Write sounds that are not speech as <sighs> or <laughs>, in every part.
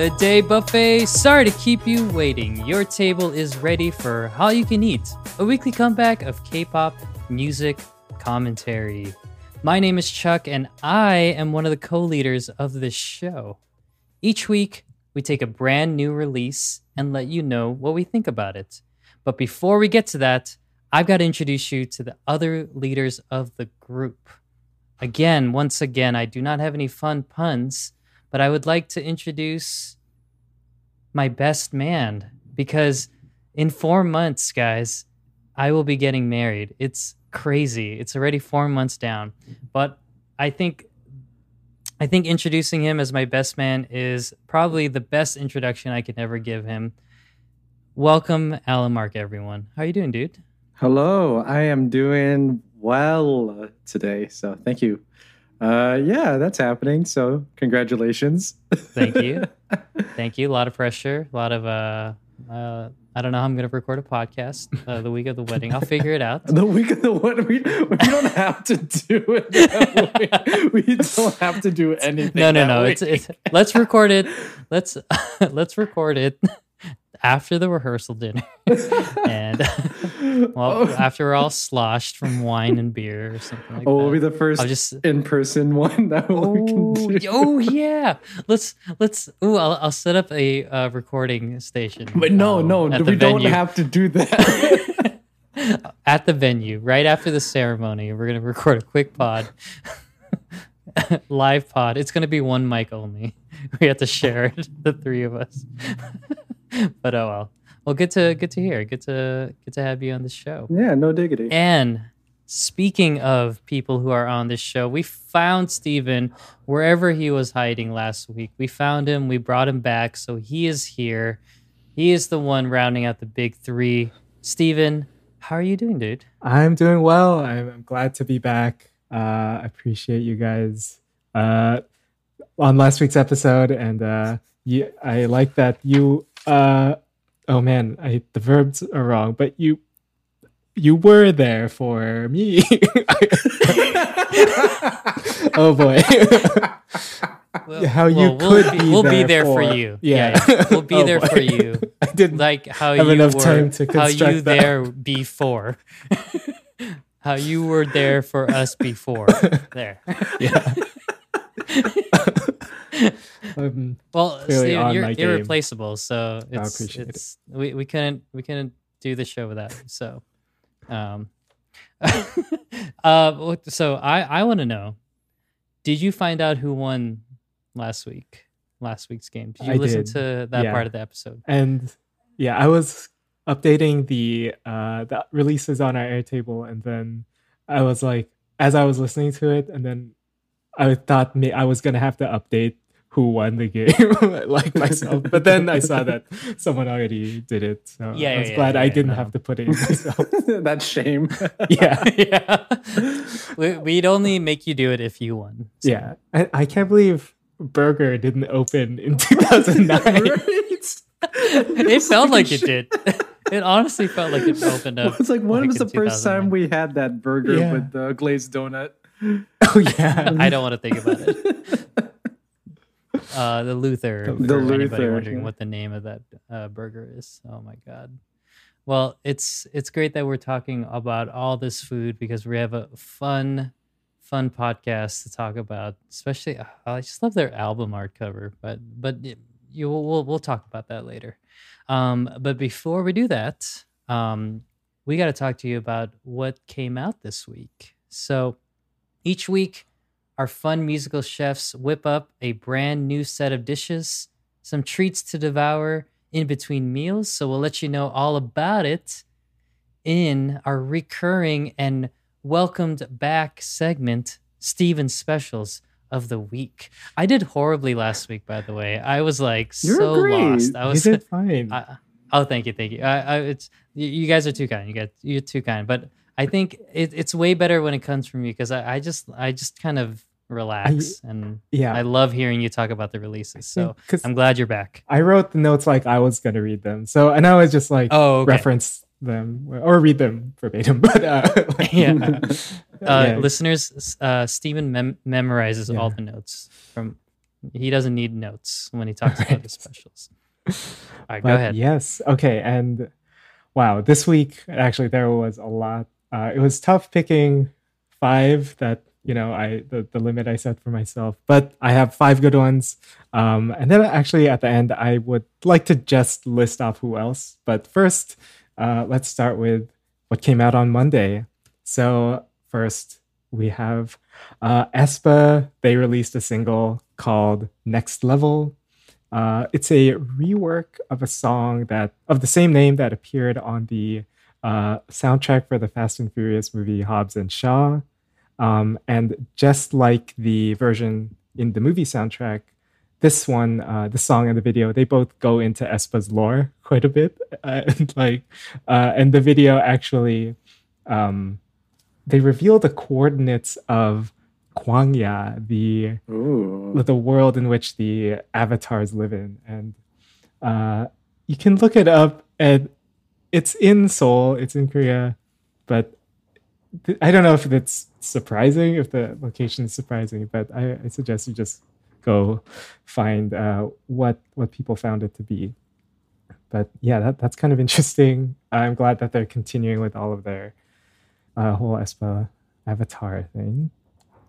Good day, buffet. Sorry to keep you waiting. Your table is ready for All You Can Eat, a weekly comeback of K pop music commentary. My name is Chuck, and I am one of the co leaders of this show. Each week, we take a brand new release and let you know what we think about it. But before we get to that, I've got to introduce you to the other leaders of the group. Again, once again, I do not have any fun puns, but I would like to introduce my best man because in four months, guys, I will be getting married. It's crazy. It's already four months down, but I think I think introducing him as my best man is probably the best introduction I could ever give him. Welcome, Alan Mark, everyone. How are you doing, dude? Hello, I am doing well today, so thank you. Uh, yeah, that's happening. So congratulations. Thank you. <laughs> Thank you. A lot of pressure. A lot of uh, uh I don't know how I'm going to record a podcast uh, the week of the wedding. I'll figure it out. <laughs> the week of the wedding, we, we don't have to do it. <laughs> we don't have to do anything. No, no, no. It's, it's let's record it. Let's let's record it after the rehearsal dinner, and well, Oh. after we're all sloshed from wine and beer or something like oh, that. we'll be the 1st I'll just in-person <laughs> one that we Oh, can do. oh yeah. Let's let's. Oh, I'll, I'll set up a uh, recording station. But no, um, no, we don't have to do that. <laughs> at the venue right after the ceremony. We're gonna record a quick pod, <laughs> live pod. It's gonna be one mic only. We have to share it, the three of us. but oh well. Well, good to good to hear. Good to good to have you on the show. yeah, no diggity. And speaking of people who are on this show, we found Steven wherever he was hiding last week. We found him, we brought him back, so he is here. He is the one rounding out the big three. Steven, how are you doing, dude? I'm doing well. I'm, I'm glad to be back. Uh, I appreciate you guys uh, on last week's episode, and uh, you, I like that you. Uh, oh man, I, the verbs are wrong, but you you were there for me. <laughs> oh boy. Well, How you well, we'll could be, be we'll be there there for, for- you. Yeah. Yeah, we'll be <laughs> Oh, there boy. for you. <laughs> I didn't Like how Have you enough were, time to how you that. there before. how you were there for us before. There. yeah. <laughs> um, Well, Steven, you're game. irreplaceable, so it's, appreciate it. we, we couldn't we couldn't do the show without you. So, um, <laughs> uh, so I I want to know, did you find out who won last week? Last week's game. Did you I listen did. to that Yeah. part of the episode? and yeah, I was updating the uh the releases on our Airtable, and then I was like, as I was listening to it, and then I thought me I was gonna have to update who won the game, <laughs> like myself. But then I saw that <laughs> someone already did it, so Yeah, I was yeah, glad yeah, I didn't no. have to put it in myself. <laughs> That's shame. yeah, yeah, we, we'd only make you do it if you won. So- yeah. I, I can't believe Burger didn't open in 2009. it felt like it did. It honestly felt like it opened up. It's like when like was the first time we had that burger Yeah. with the glazed donut? oh yeah, I don't want to think about it. Uh, the Luther. The Luther, wondering what the name of that uh, burger is. Oh my god. Well, it's it's great that we're talking about all this food because we have a fun, fun podcast to talk about. Especially, uh, I just love their album art cover. But but you we'll we'll talk about that later. Um, but before we do that, um, we got to talk to you about what came out this week. So each week, our fun musical chefs whip up a brand new set of dishes, some treats to devour in between meals. So we'll let you know all about it in our recurring and welcomed back segment, Steven Specials of the Week. I did horribly last week, by the way. I was like You're so great. lost. I you was did <laughs> fine. I, oh, thank you, thank you. I, I, it's you, you guys are too kind. You guys, you're too kind. But I think it, it's way better when it comes from you because I, I just, I just kind of relax and yeah, I love hearing you talk about the releases. So I'm glad you're back. I wrote the notes like I was gonna read them. So and I was just like Oh, okay. reference them or read them verbatim. <laughs> But uh, like, Yeah. <laughs> uh, yeah. Listeners, uh, Stephen mem- memorizes all the notes from He doesn't need notes when he talks about <laughs> Right. his specials. All right, go ahead. Yes. Okay. And wow, this week actually there was a lot. Uh, it was tough picking five that you know I the, the limit I set for myself, but I have five good ones. Um, and then actually at the end I would like to just list off who else. But first, uh, let's start with what came out on Monday. So first we have uh, aespa. They released a single called Next Level. Uh, it's a rework of a song that of the same name that appeared on the uh, soundtrack for the Fast and Furious movie Hobbs and Shaw. Um, and just like the version in the movie soundtrack, this one, uh, the song and the video, they both go into aespa's lore <laughs> quite a bit. Uh, <laughs> and like, uh, and the video actually, um, they reveal the coordinates of Kwangya, the Ooh. the world in which the avatars live in and uh, you can look it up and it's in seoul it's in korea but th- i don't know if it's surprising if the location is surprising but i, I suggest you just go find uh, what what people found it to be but yeah that, that's kind of interesting <laughs> i'm glad that they're continuing with all of their uh, whole aespa avatar thing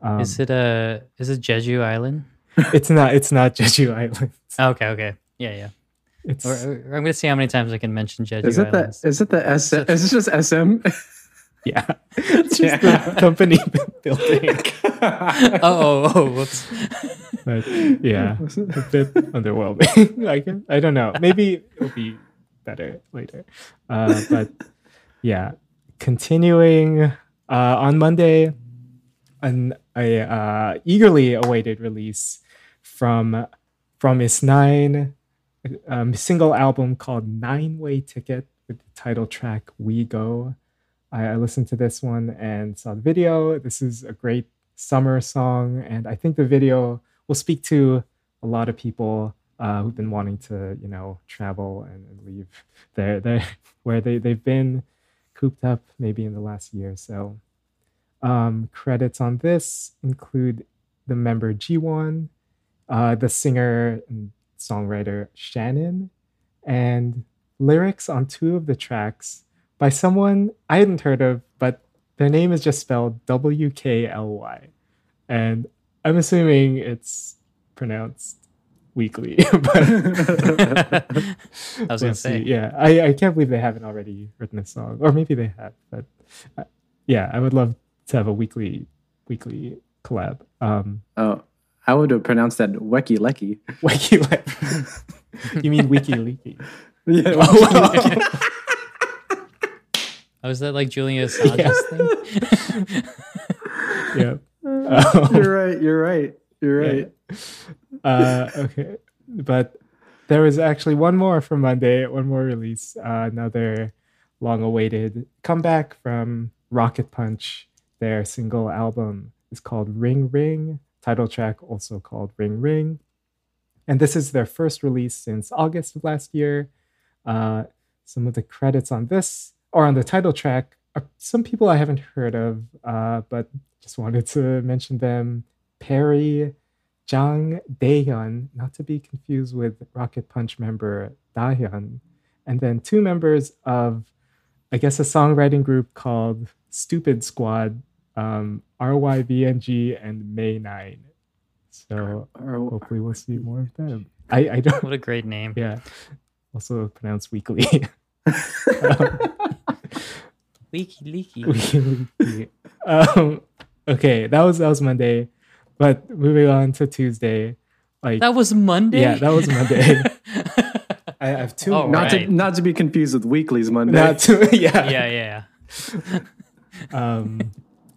um, is it a is it Jeju Island? <laughs> it's not it's not jeju island <laughs> Okay, okay. Yeah, yeah. it's Or, or I'm gonna see how many times I can mention Jeju Island. Is it the is it the S is it just SM? Yeah. It's just the company <laughs> building. <laughs> Oh, oh, oh, whoops. but yeah a bit underwhelming. <laughs> Like i don't know. Maybe it'll be better later. Uh but yeah continuing uh on monday an a uh eagerly awaited release from fromis_9 um, single album called Nine Way Ticket with the title track We Go. I, I listened to this one and saw the video. This is a great summer song, and I think the video will speak to a lot of people uh, who've been wanting to, you know, travel and, and leave <laughs> their, their <laughs> where they, they've been cooped up maybe in the last year. So um, credits on this include the member G1, uh, the singer and songwriter Shannon, and lyrics on two of the tracks by someone I hadn't heard of, but their name is just spelled W K L Y. And I'm assuming it's pronounced weekly. <laughs> but I was <laughs> gonna say. Yeah, I, I can't believe they haven't already written a song, or maybe they have. But uh, yeah, I would love to have a weekly weekly collab. Um, oh, I would have pronounced that Wecky Lecky. wiki like <laughs> you mean wiki leaky? Yeah. Oh, Oh, is that like Julian <laughs> Assange's thing? <laughs> yeah. <laughs> Um, you're right. You're right. You're Yeah. right. uh, okay, but there was actually one more from Monday, one more release, uh, another long-awaited comeback from Rocket Punch. Their single album is called Ring Ring. Title track also called Ring Ring, and this is their first release since August of last year. Uh, some of the credits on this or on the title track are some people I haven't heard of, uh, but just wanted to mention them. Perry, Jang Daehyun, not to be confused with Rocket Punch member Dahyun, and then two members of, I guess, a songwriting group called Stupid Squad, um, RYVNG and May 9. So Or- hopefully we'll see more of them. I, I don't, What a great name. yeah, also pronounced weekly. <laughs> Um, Leaky, leaky. <laughs> Weekly. um, okay, that was that was Monday, but moving on to Tuesday, like That was Monday. Yeah, that was Monday. <laughs> I have two. Oh, not right. to not to be confused with Weekly's Monday. Not two. <laughs> Yeah. yeah, yeah. Um,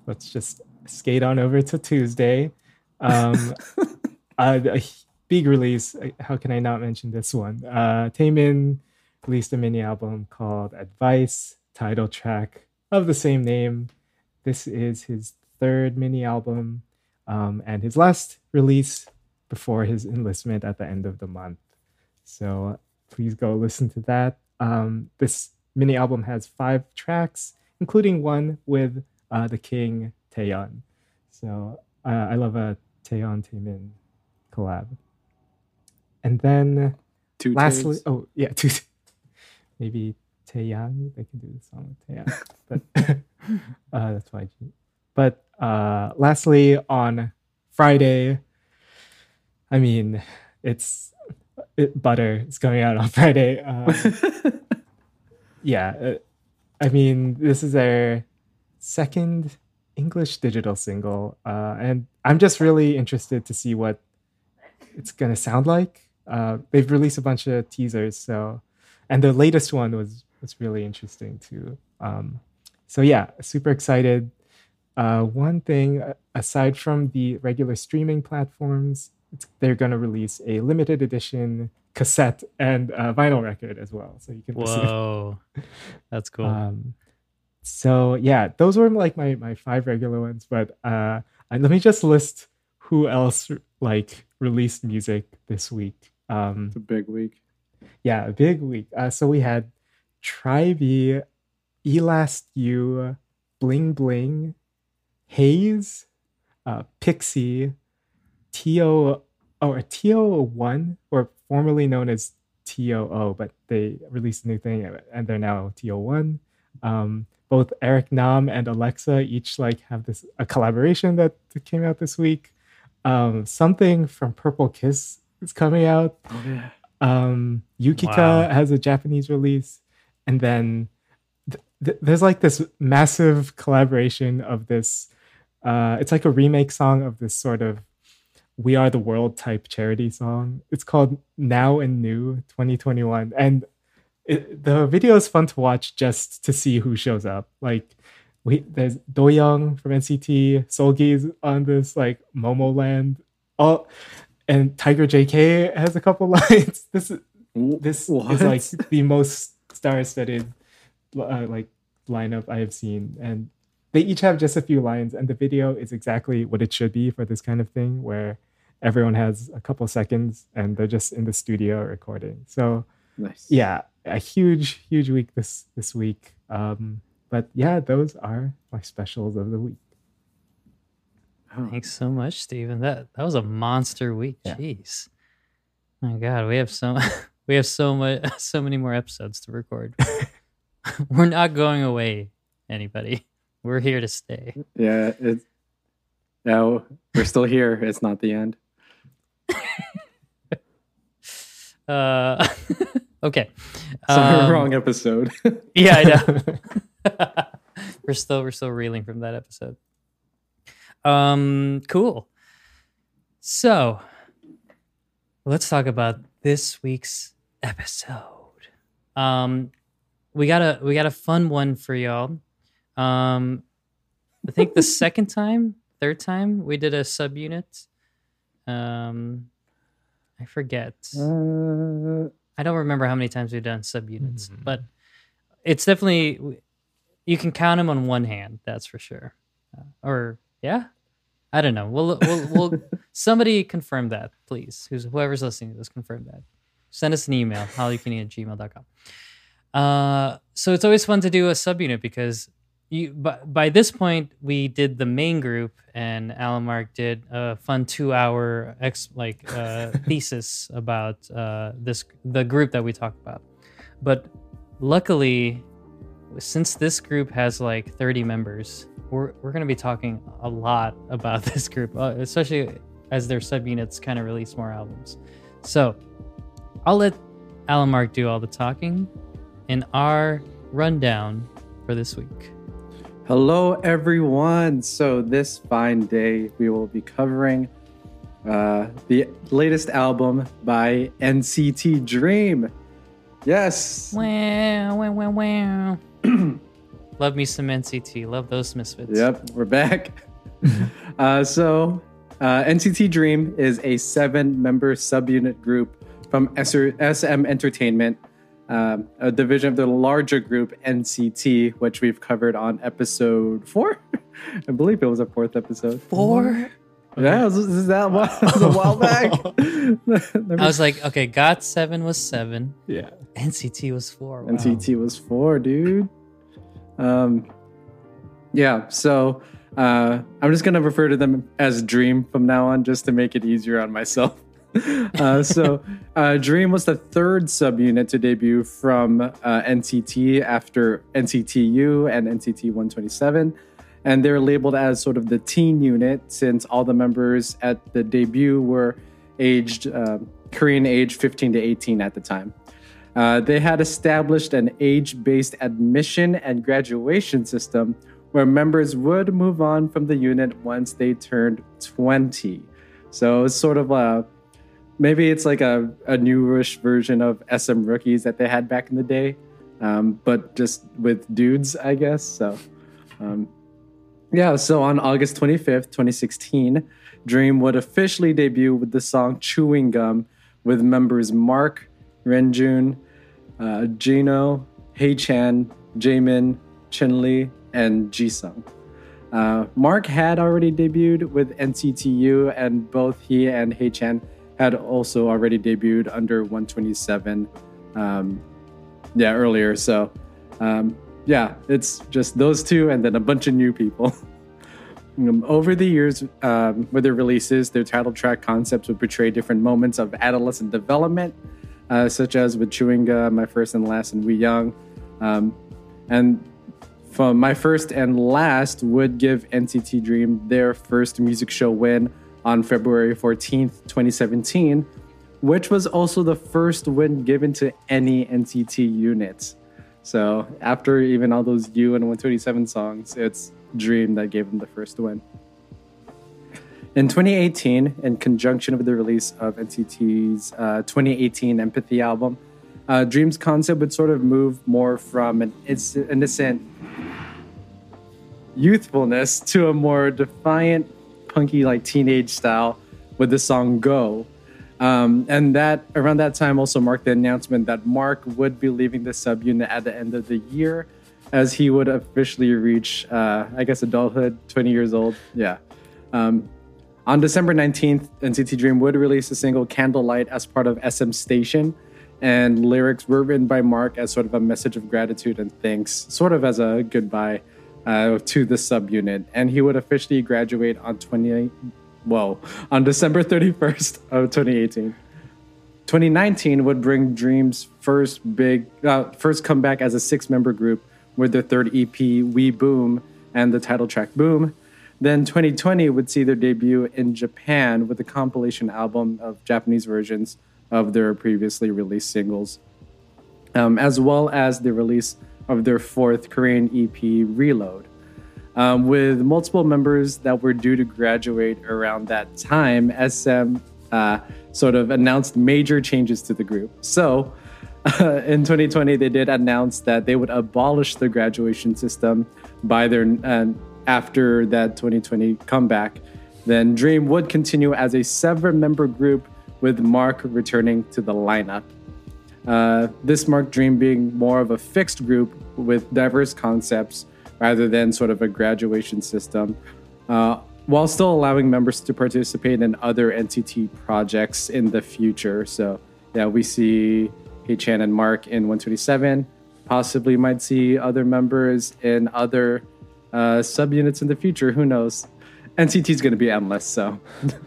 let's just skate on over to Tuesday. Um, uh, a big release. uh, How can I not mention this one? Uh, Taemin released a mini album called Advice, title track of the same name. This is his third mini album um, and his last release before his enlistment at the end of the month. So please go listen to that. Um, this mini album has five tracks, including one with uh, the King Taeyeon. So uh, I love a Taeyeon Taemin collab. and then Two lastly, oh yeah, <laughs> two, maybe Taeyang. They can do the song with Taeyang, <laughs> but <laughs> uh, that's YG. But uh, lastly, on Friday, I mean, it's it, Butter. It's coming out on <laughs> Friday. Um, yeah, uh, I mean, this is their second English digital single, uh, and I'm just really interested to see what it's gonna sound like. Uh, they've released a bunch of teasers, so and the latest one was was really interesting too. Um, so yeah, super excited. Uh, one thing uh, aside from the regular streaming platforms, it's, they're gonna release a limited edition cassette and uh, vinyl record as well, so you can listen <laughs> Whoa, that's cool. um, so yeah, those were like my my five regular ones. But uh, and let me just list who else like released music this week. Um, It's a big week. yeah, a big week. Uh, so we had Tribe, Elast U, Bling Bling, Haze, uh, Pixie, TO or TO one or formerly known as TOO, but they released a new thing and they're now TO one. Um, both Eric Nam and Alexa each like have this a collaboration that came out this week. Um, something from Purple Kiss is coming out Oh yeah. um yukika Wow. has a japanese release and then th- th- there's like this massive collaboration of this uh it's like a remake song of this sort of we are the world type charity song. It's called now and new 2021 and it, the video is fun to watch just to see who shows up. Like we there's doyoung from nct Solji's on this like momo land. All and tiger jk has a couple <laughs> lines. This is this What? is like the most star-studded uh, like lineup I have seen, and they each have just a few lines, and the video is exactly what it should be for this kind of thing, where everyone has a couple seconds and they're just in the studio recording. So nice. yeah, a huge, huge week this this week. Um, but yeah, those are my specials of the week. Oh, Thanks so much, Stephen. That that was a monster week. Yeah. Jeez. My God, we have so <laughs> we have so much <laughs> so many more episodes to record. <laughs> We're not going away, anybody. We're here to stay. yeah. It's no, we're still here. It's not the end. <laughs> Uh, okay. Um, wrong episode. Yeah, I know. we're still we're still reeling from that episode. Um, cool. So, let's talk about this week's episode. Um, we got a we got a fun one for y'all. Um, I think the <laughs> second time, third time we did a subunit. Um, I forget. Uh, I don't remember how many times we've done subunits, Mhm. but it's definitely you can count them on one hand. That's for sure. Uh, or yeah, I don't know. We'll we'll, we'll <laughs> somebody confirm that, please. Who's whoever's listening to this, confirm that. Send us an email, hallyucaneat at gmail.com. Uh, so it's always fun to do a subunit because you by, by this point we did the main group and Alan Mark did a fun two hour ex like uh, <laughs> thesis about uh, this the group that we talked about. But luckily, since this group has like 30 members, we're we're gonna be talking a lot about <laughs> this group, uh, especially as their subunits kind of release more albums. So I'll let Alan Mark do all the talking in our rundown for this week. Hello, everyone. So, this fine day, we will be covering uh, the latest album by NCT Dream. Yes. Wow, wow, wow, wow. <clears throat> Love me some NCT. Love those misfits. Yep, we're back. <laughs> uh, so, uh, NCT Dream is a seven member subunit group from SR- SM Entertainment, um, a division of the larger group NCT, which we've covered on episode four. <laughs> I believe it was a fourth episode. Four. Yeah, this is that one. <laughs> It was a while back. <laughs> I was like, okay, Got Seven was seven. yeah. NCT was four. Wow. NCT was four, dude. Um, yeah. So uh, I'm just gonna refer to them as Dream from now on, just to make it easier on myself. <laughs> uh, so, uh, Dream was the third subunit to debut from uh, NCT after NCT U and NCT 127. And they're labeled as sort of the teen unit since all the members at the debut were aged, uh, Korean age 15 to 18 at the time. Uh, they had established an age based admission and graduation system where members would move on from the unit once they turned 20. So it's sort of a maybe it's like a, a newish version of SM rookies that they had back in the day, um, but just with dudes, I guess. So, um, yeah, so on August 25th, 2016, Dream would officially debut with the song Chewing Gum with members Mark, Renjun, uh, Jeno, Hei Chan, Jaemin, Chenle, and Jisung. Uh, Mark had already debuted with NCT U, and both he and Haechan had also already debuted under 127. Um, yeah, earlier. So, um, yeah, it's just those two, and then a bunch of new people. <laughs> Um, over the years, um, with their releases, their title track concepts would portray different moments of adolescent development, uh, such as with Chewing Gum, My First and Last, and We Young. Um, and from My First and Last would give NCT Dream their first music show win on February 14th, 2017, which was also the first win given to any NCT unit. So after even all those U and 127 songs, it's Dream that gave them the first win. In 2018, in conjunction with the release of NCT's uh, 2018 Empathy album, uh, Dream's concept would sort of move more from an innocent youthfulness to a more defiant, punky, like teenage style with the song Go. Um, and that around that time also marked the announcement that Mark would be leaving the subunit at the end of the year as he would officially reach, uh, I guess, adulthood, 20 years old. Yeah. Um, on December 19th, NCT Dream would release a single Candlelight as part of SM Station. And lyrics were written by Mark as sort of a message of gratitude and thanks, sort of as a goodbye uh, to the subunit, and he would officially graduate on 20, well, on December 31st of 2018. 2019 would bring Dream's first big, uh, first comeback as a six-member group with their third EP, We Boom, and the title track Boom. Then 2020 would see their debut in Japan with a compilation album of Japanese versions of their previously released singles, um, as well as the release of their fourth Korean EP, Reload. Um, with multiple members that were due to graduate around that time, SM uh, sort of announced major changes to the group. So, uh, <laughs> in 2020, they did announce that they would abolish the graduation system by their uh, after that 2020 comeback. Then Dream would continue as a seven-member group, with Mark returning to the lineup. Uh, this marked Dream being more of a fixed group with diverse concepts rather than sort of a graduation system, uh, while still allowing members to participate in other NCT projects in the future. So, yeah, we see Haechan and Mark in 127. Possibly might see other members in other uh, subunits in the future. Who knows? NCT is going to be endless. So,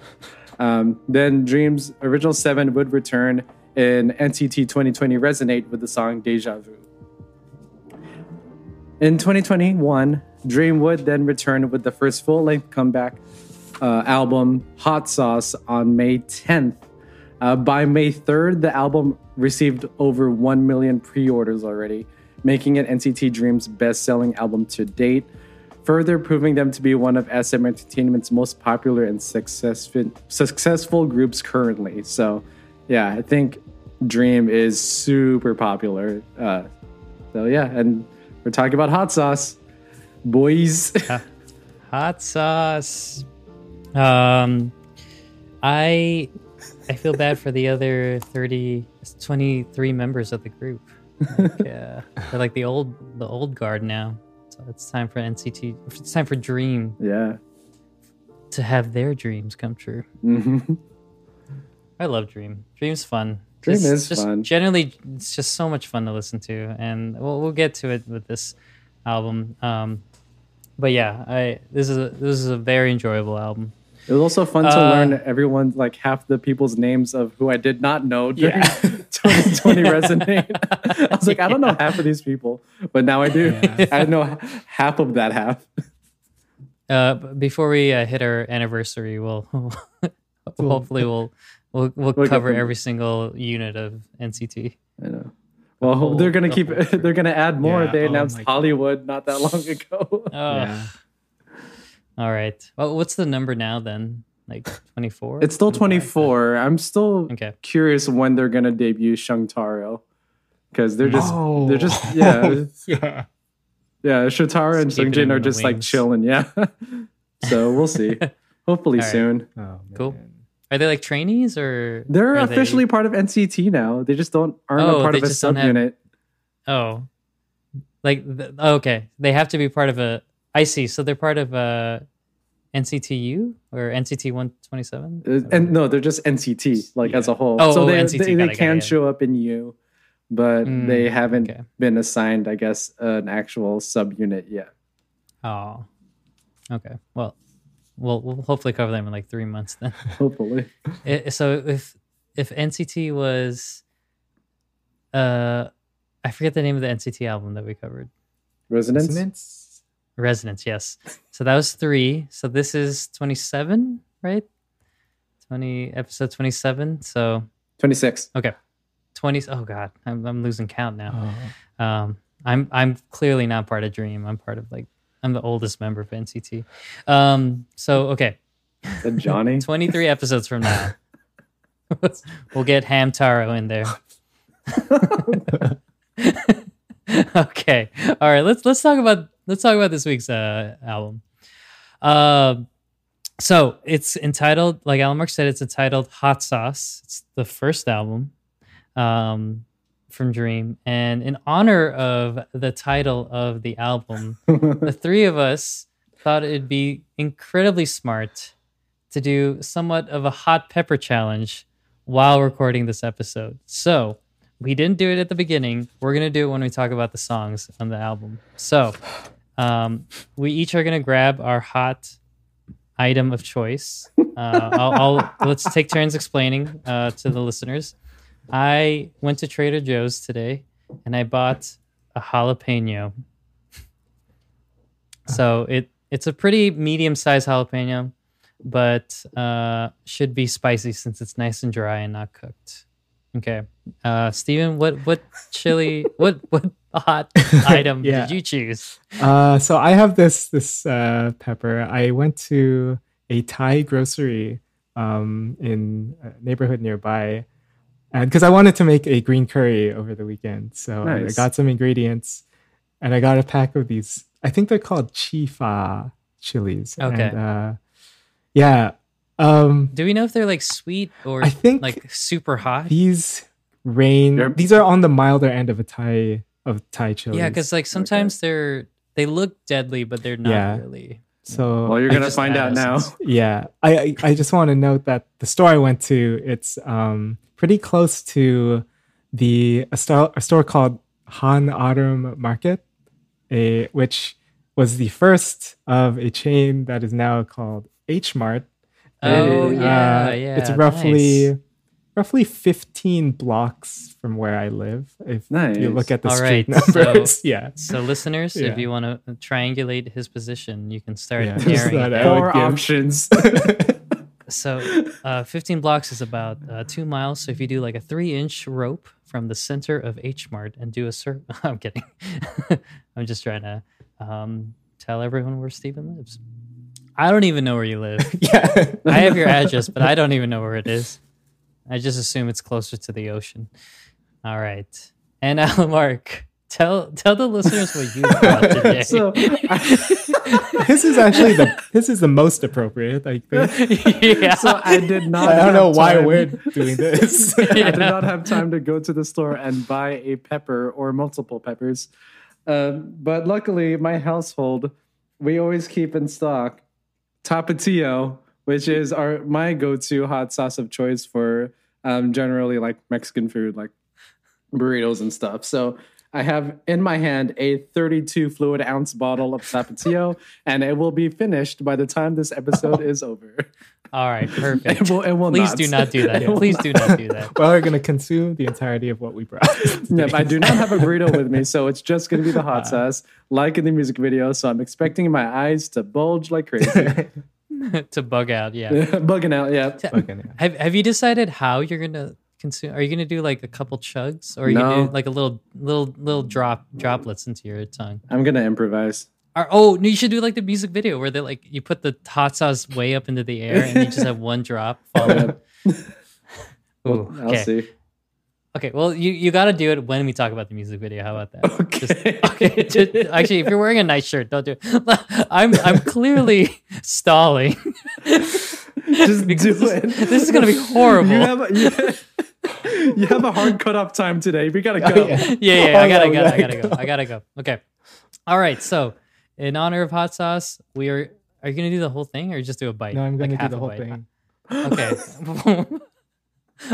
<laughs> um, then Dream's original seven would return in NCT 2020 Resonate with the song Deja Vu. In 2021, Dream would then return with the first full length comeback uh, album, Hot Sauce, on May 10th. Uh, by May 3rd, the album received over 1 million pre orders already, making it NCT Dream's best selling album to date, further proving them to be one of SM Entertainment's most popular and successful, successful groups currently. So, yeah, I think Dream is super popular. Uh, so yeah, and we're talking about hot sauce, boys. <laughs> hot sauce. Um, I I feel bad for the other 30, 23 members of the group. Like, <laughs> uh, they're like the old the old guard now. So it's time for NCT. It's time for Dream. Yeah. To have their dreams come true. Mm-hmm. I love Dream. Dream's fun. Dream is just fun. Generally, it's just so much fun to listen to, and we'll we'll get to it with this album. Um, but yeah, I this is a, this is a very enjoyable album. It was also fun to Uh, learn everyone like half the people's names of who I did not know during Yeah. <laughs> 2020 <laughs> Resonate. I was like, I don't know half of these people, but now I do. Yeah. I know half of that half. Uh, before we uh, hit our anniversary, we'll <laughs> hopefully we'll we'll we'll We'll cover every single unit of NCT. I know. Well, whole- they're gonna the keep. <laughs> They're gonna add more. Yeah, They oh announced God. Hollywood not that long <laughs> ago. Oh, Yeah. all right. Well, what's the number now then? Like twenty four? It's still 24. I'm still Okay. curious when they're gonna debut Shotaro because they're just Oh. they're just <laughs> yeah yeah. yeah Shotaro and Just keeping Sungchan are in the just like chilling. Yeah. so we'll see. Hopefully All right. soon. Oh, Cool. Are they like trainees or They're are they- officially part of NCT now. They just don't aren't Oh, a part of a don't have- subunit. Oh, like oh, okay, they have to be part of a. I see. So they're part of a NCT U or NCT one twenty seven. Uh, and no, they're just NCT like as a whole. Oh, so oh, they NCT, they, they it, got it, can show up in U, but Mm, they haven't okay. been assigned, I guess, an actual subunit yet. Oh, okay. Well, we'll we'll hopefully cover them in like three months then. <laughs> Hopefully. I- so if if NCT was, uh, I forget the name of the NCT album that we covered. Resonance. Resonance? Resonance, yes. So that was three. So this is twenty seven, right? Twenty episode twenty seven. So 26. okay, twenty. Oh God, I'm I'm losing count now. Oh. Um, I'm I'm clearly not part of Dream. I'm part of like I'm the oldest member of NCT. Um, so okay, Johnny. <laughs> 23 episodes from now, <laughs> we'll get Hamtaro in there. <laughs> okay, all right. Let's let's talk about let's talk about this week's uh, album. Um, so it's entitled, like Alan Mark said, it's entitled "Hot Sauce." It's the first album um, from Dream, and in honor of the title of the album, the <laughs> three of us thought it'd be incredibly smart to do somewhat of a hot pepper challenge while recording this episode. So we didn't do it at the beginning. We're gonna do it when we talk about the songs on the album. So um, we each are gonna grab our hot item of choice. Uh, I'll, I'll let's take turns explaining uh, to the listeners. I went to Trader Joe's today and I bought a jalapeno. So it it's a pretty medium sized jalapeno, but uh, should be spicy since it's nice and dry and not cooked. Okay, uh, Steven, what what chili <laughs> what what hot item Yeah. did you choose? Uh, so I have this this uh, pepper. I went to a Thai grocery um, in a neighborhood nearby, because I wanted to make a green curry over the weekend, so I got some ingredients, and I got a pack of these. I think they're called chifa chilies. Okay. And, uh, yeah. Um, Do we know if they're like sweet or I think like super hot? these rain. They're- These are on the milder end of a Thai of Thai chilies. Yeah, because like sometimes they're they look deadly, but they're not Yeah. really. So well, you're gonna find add out now. yeah I, I i just want to note that the store i went to it's um pretty close to the a store, a store called han autumn market a which was the first of a chain that is now called h mart Oh Hey. yeah, Uh, yeah. it's roughly nice. Roughly 15 blocks from where i live if you look at the All street right, so- numbers <laughs> yeah So listeners, Yeah. if you want to triangulate his position, you can start Yeah, <laughs> just narrowing that it I down. would Four give- options. <laughs> So, uh, 15 blocks is about uh, two miles. So, if you do like a three inch rope from the center of H Mart and do a circle, I'm kidding. I'm just trying to um, tell everyone where Steven lives. I don't even know where you live. yeah I have your address, but I don't even know where it is. I just assume it's closer to the ocean. All right. And Alan <laughs> Mark, tell tell the listeners what you bought <laughs> today. so <laughs> this is actually the this is the most appropriate i think yeah. so I did not. I don't know why time- we're doing this. I did not have time to go to the store and buy a pepper or multiple peppers. Um, but luckily, my household, we always keep in stock Tapatio, which is our my go-to hot sauce of choice for um, generally like Mexican food, like burritos and stuff. So I have in my hand a 32 fluid ounce bottle of Tapatio, <laughs> and it will be finished by the time this episode is over. All right, perfect. <laughs> It will, it will Please not. do not do that. <laughs> It will Please do not do that. Well, we're gonna consume the entirety of what we brought. Yep, I do not have a burrito with me, so it's just going to be the hot sauce, like in the music video. So I'm expecting my eyes to bulge like crazy. <laughs> to bug out, yeah. <laughs> Bugging out, yeah. Okay, yeah. Have Have you decided how you're gonna consume? Are you gonna do like a couple chugs, or are you gonna do like a little little little drop droplets into your tongue? I'm going to improvise. Or, oh, no, you should do like the music video where they like you put the hot sauce way up into the air and you just have <laughs> one drop falling. Ooh, I'll okay. see. Okay, well, you, you got to do it when we talk about the music video. How about that? Okay. Okay, <laughs> just- actually, if you're wearing a nice shirt, don't do it. <laughs> I'm I'm clearly stalling. Just <laughs> do this, it. this is gonna be horrible. You have, a, you, you have a hard cutoff time today. We gotta go. Oh, yeah. yeah, yeah, I Oh, gotta no, go. I gotta go. I gotta go. Okay. All right. So, in honor of hot sauce, we are. Are you gonna do the whole thing or just do a bite? No, I'm Like gonna do the whole bite? thing. Okay.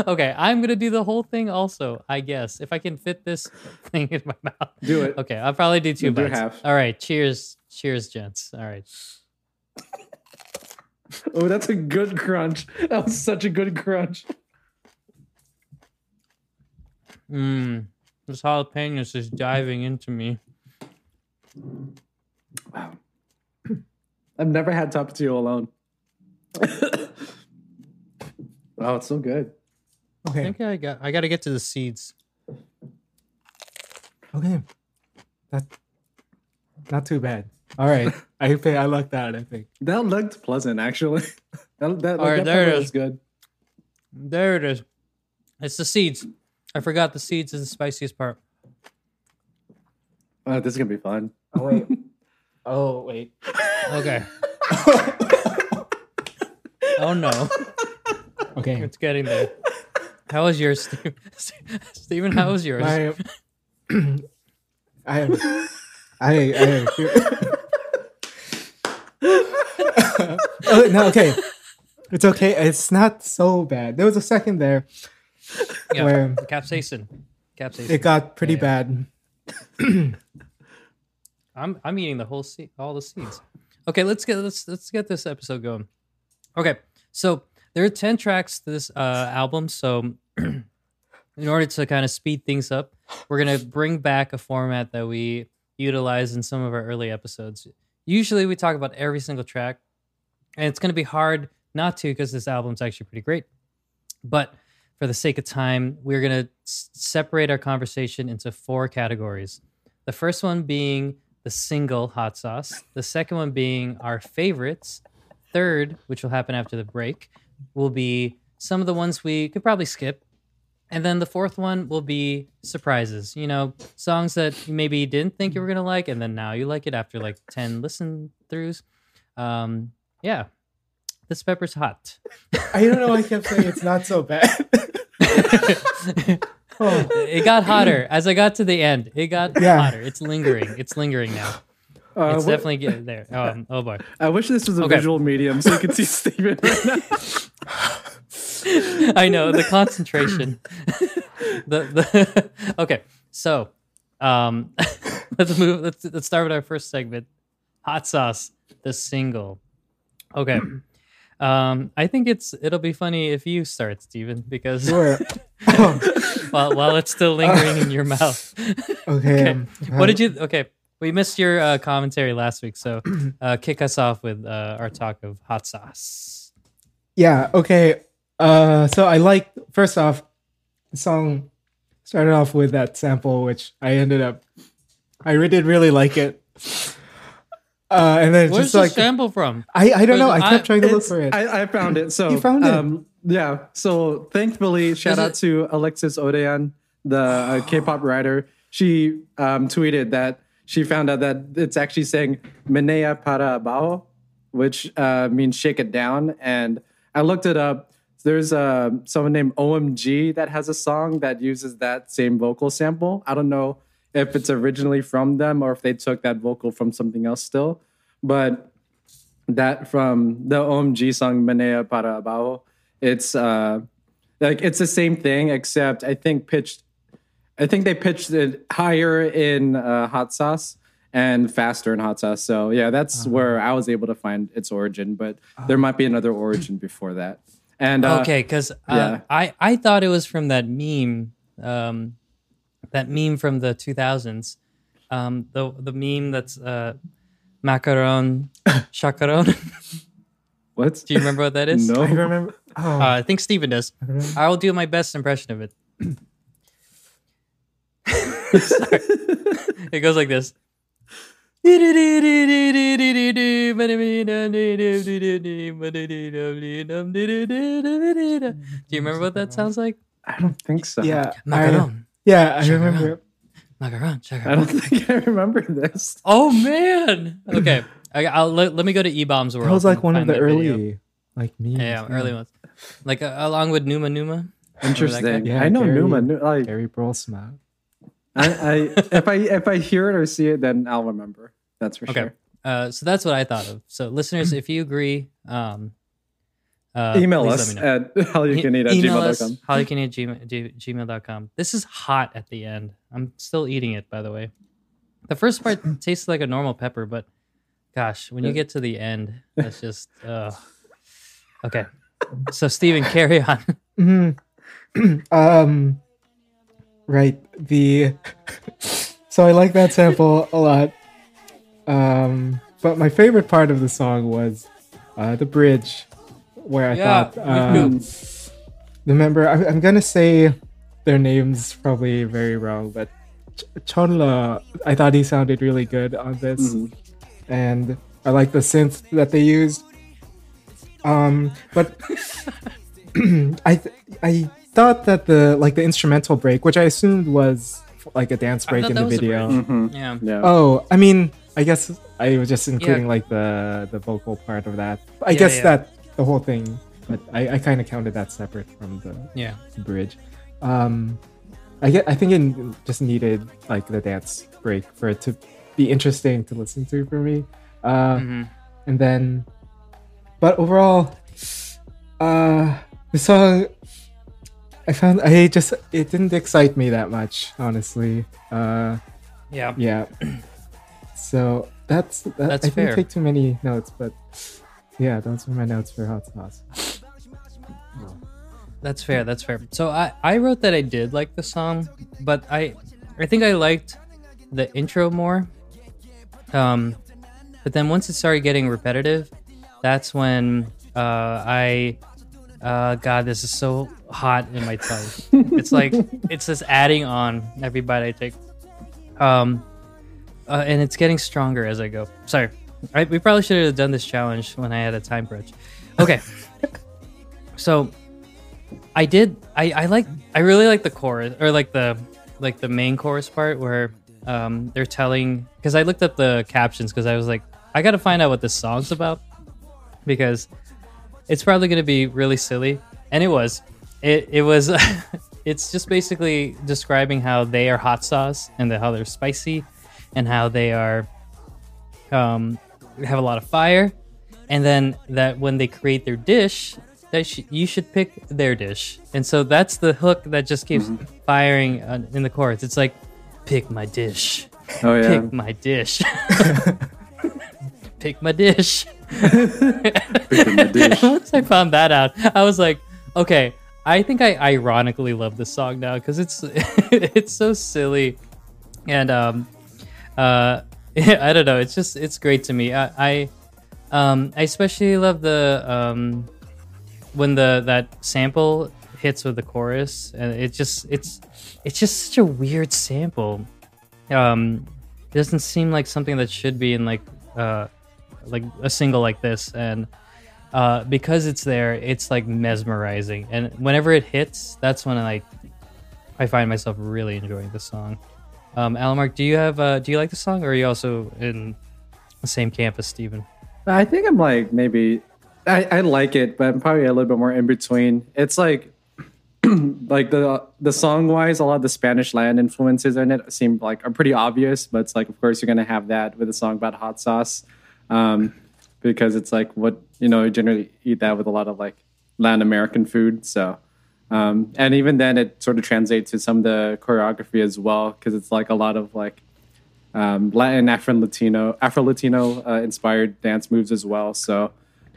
Okay, I'm gonna do the whole thing also. I guess if I can fit this <laughs> thing in my mouth. Do it. Okay, I'll probably do two Do bites. half. All right. Cheers. Cheers, gents. All right. <laughs> Oh, that's a good crunch. That was such a good crunch. Mmm. This jalapenos is diving into me. Wow. <clears throat> I've never had Tapatio alone. <coughs> oh, it's so good. I Okay. think I got. I got to get to the seeds. Okay. That not too bad. All right. <laughs> I think I like that. I think. That looked pleasant, actually. <laughs> that that, All right, that there it pepper is. was good. There it is. It's the seeds. I forgot the seeds is the spiciest part. Oh, this is gonna be fun. Oh wait. <laughs> oh wait. Okay. oh no, Okay. it's getting there. How was yours, Steve? <laughs> Steven? How was yours? My, I am. I. Am I <laughs> oh, no, okay. It's okay. It's not so bad. There was a second there yeah, where capsaicin. Capsaicin. it got pretty Yeah. bad. <clears throat> I'm I'm eating the whole seed, all the seeds. Okay, let's get let's let's get this episode going. Okay, so there are ten tracks to this uh, album. So <clears throat> in order to kind of speed things up, we're gonna bring back a format that we utilized in some of our early episodes. Usually, we talk about every single track, and it's gonna be hard not to because this album's actually pretty great. But for the sake of time, we're gonna s- separate our conversation into four categories. The first one being the single hot sauce. The second one being our favorites. Third, which will happen after the break, will be some of the ones we could probably skip. And then the fourth one will be surprises. You know, songs that you maybe didn't think you were going to like, and then now you like it after like 10 listen throughs. Um, yeah. This pepper's hot. I don't know. why I kept saying it's not so bad. Oh. <laughs> it got hotter as I got to the end. It got Yeah. hotter. It's lingering. It's lingering now. Uh, It's wh- definitely getting there. Um, oh boy. <laughs> I wish this was a Okay. visual medium so you could see Steven right now. <laughs> I know the concentration. <laughs> the the okay. So, um, let's move. Let's let's start with our first segment. Hot sauce, the single. Okay. <clears throat> Um, I think it's it'll be funny if you start, Steven, because Sure. Oh, while while it's still lingering in your mouth. okay. um, What did you? Okay, we missed your uh, commentary last week, so <clears throat> uh, kick us off with uh, our talk of hot sauce. Yeah. Okay. Uh, so I like first off, the song started off with that sample, which I ended up, I really did really like it. Uh, and then Where's just the like sample from? I, I don't know. I I- kept trying to look for it. I, I found it. So You found it? Um, yeah. So thankfully, shout Is out it- to Alexis Hodoyan, the uh, K-pop writer. She um, tweeted that she found out that it's actually saying "menea para abajo," which uh, means "shake it down." And I looked it up. There's uh, someone named OMG that has a song that uses that same vocal sample. I don't know if it's originally from them or if they took that vocal from something else still, but that from the OMG song Menea para abajo. It's uh like it's the same thing except I think pitched I think they pitched it higher in uh, hot sauce and faster in hot sauce. So yeah, that's Uh-huh. where I was able to find its origin. But there might be another origin before that. And uh, okay, because uh, yeah. I I thought it was from that meme, um, that meme from the 2000s, um, the the meme that's uh, macaron <laughs> chacaron. what? Do you remember what that is? No. I remember. Oh, Uh, I think Steven does. I will do my best impression of it. <clears throat> Sorry. It goes like this. Do you remember what that sounds like? I don't think so. yeah. I, Macaron. yeah, I Chacaron. remember. Macaron. I don't think I remember this. Oh man. Okay. I, I'll let, let me go to E Bombs World. That was like one of the early, video. like me. Yeah, early ones. Like uh, along with Numa Numa. Interesting. Yeah, I know Gary- Numa. Like Gary Brolsma. I, I, if I if I hear it or see it, then I'll remember. That's for Okay. sure. Uh, so that's what I thought of. So listeners, if you agree, um, uh, Email us me at <laughs> hallyucaneat at E- email us gmail.com. hallyucaneat gmail, g- gmail.com. This is hot at the end. I'm still eating it, by the way. The first part <laughs> tastes like a normal pepper, but gosh, when you get to the end, that's <laughs> just uh, okay. So Stephen, carry on. Mhm. <clears throat> um, right. The <laughs> so I like that sample a lot. Um, but my favorite part of the song was uh, the bridge, where I Yeah, thought um, the member. I, I'm gonna say their names probably very wrong, but Ch- Chonla. I thought he sounded really good on this, Mhm. and I like the synth that they used. Um, but <laughs> <clears throat> I th- I thought that the like the instrumental break, which I assumed was like a dance break in the video. break. Mhm. Yeah. Yeah. Oh, I mean, I guess I was just including like the the vocal part of that. I Yeah, guess yeah. that the whole thing, but I, I kind of counted that separate from the Yeah. bridge. Um, I get. I think it just needed like the dance break for it to be interesting to listen to for me. Uh, Mhm. and then, but overall, uh, the song I found I just it didn't excite me that much, honestly. Uh, Yeah. yeah. So that's that, That's I fair. didn't take too many notes, but yeah, those were my notes for hot sauce. That's fair. That's fair. So I, I wrote that I did like the song, but I I think I liked the intro more. Um, but then once it started getting repetitive, that's when uh, I uh, God, this is so hot in my tongue. <laughs> it's like it's just adding on every bite I take. Um, uh, and it's getting stronger as I go. Sorry, I, we probably should have done this challenge when I had a time crunch. Okay, <laughs> so I did. I I like. I really like the chorus or like the like the main chorus part where um they're telling because I looked up the captions because I was like I got to find out what this song's about because it's probably going to be really silly and it was. It it was. <laughs> it's just basically describing how they are hot sauce and the, how they're spicy and how they are um have a lot of fire and then that when they create their dish that sh- you should pick their dish and so that's the hook that just keeps firing uh, in the chorus it's like pick my dish Oh yeah. pick my dish <laughs> pick my dish Picking the dish. <laughs> once i found that out i was like okay i think i ironically love this song now because it's <laughs> it's so silly. And um uh <laughs> i don't know it's just it's great to me. I i um i especially love the um when the that sample hits with the chorus and it just it's it's just such a weird sample. Um it doesn't seem like something that should be in like uh like a single like this and uh because it's there it's like mesmerizing and whenever it hits that's when i i find myself really enjoying the song um alamark do you have uh do you like the song or are you also in the same camp as I think I'm like maybe I, I like it, but I'm probably a little bit more in between. It's like <clears throat> like the the song wise, a lot of the Spanish land influences in it seem like are pretty obvious, but it's like of course you're gonna have that with a song about hot sauce. Um because it's like what you know, you generally eat that with a lot of like Latin American food. So Um, and even then, it sort of translates to some of the choreography as well because it's like a lot of like um, Latin, Afro Latino, Afro Latino uh, inspired dance moves as well. So,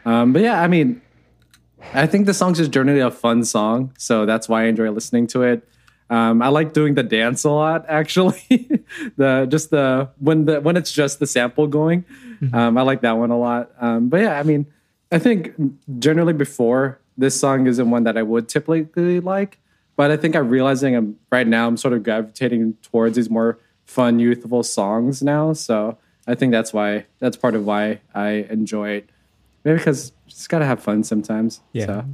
um, but yeah, I mean, I think the song's just generally a fun song, so that's why I enjoy listening to it. Um, I like doing the dance a lot, actually. <laughs> the just the when the when it's just the sample going, um, I like that one a lot. Um, but yeah, I mean, I think generally before this song isn't one that I would typically like, but I think I'm realizing I'm right now I'm sort of gravitating towards these more fun, youthful songs now. So I think that's why that's part of why I enjoy it. Maybe because just gotta have fun sometimes. Yeah. So,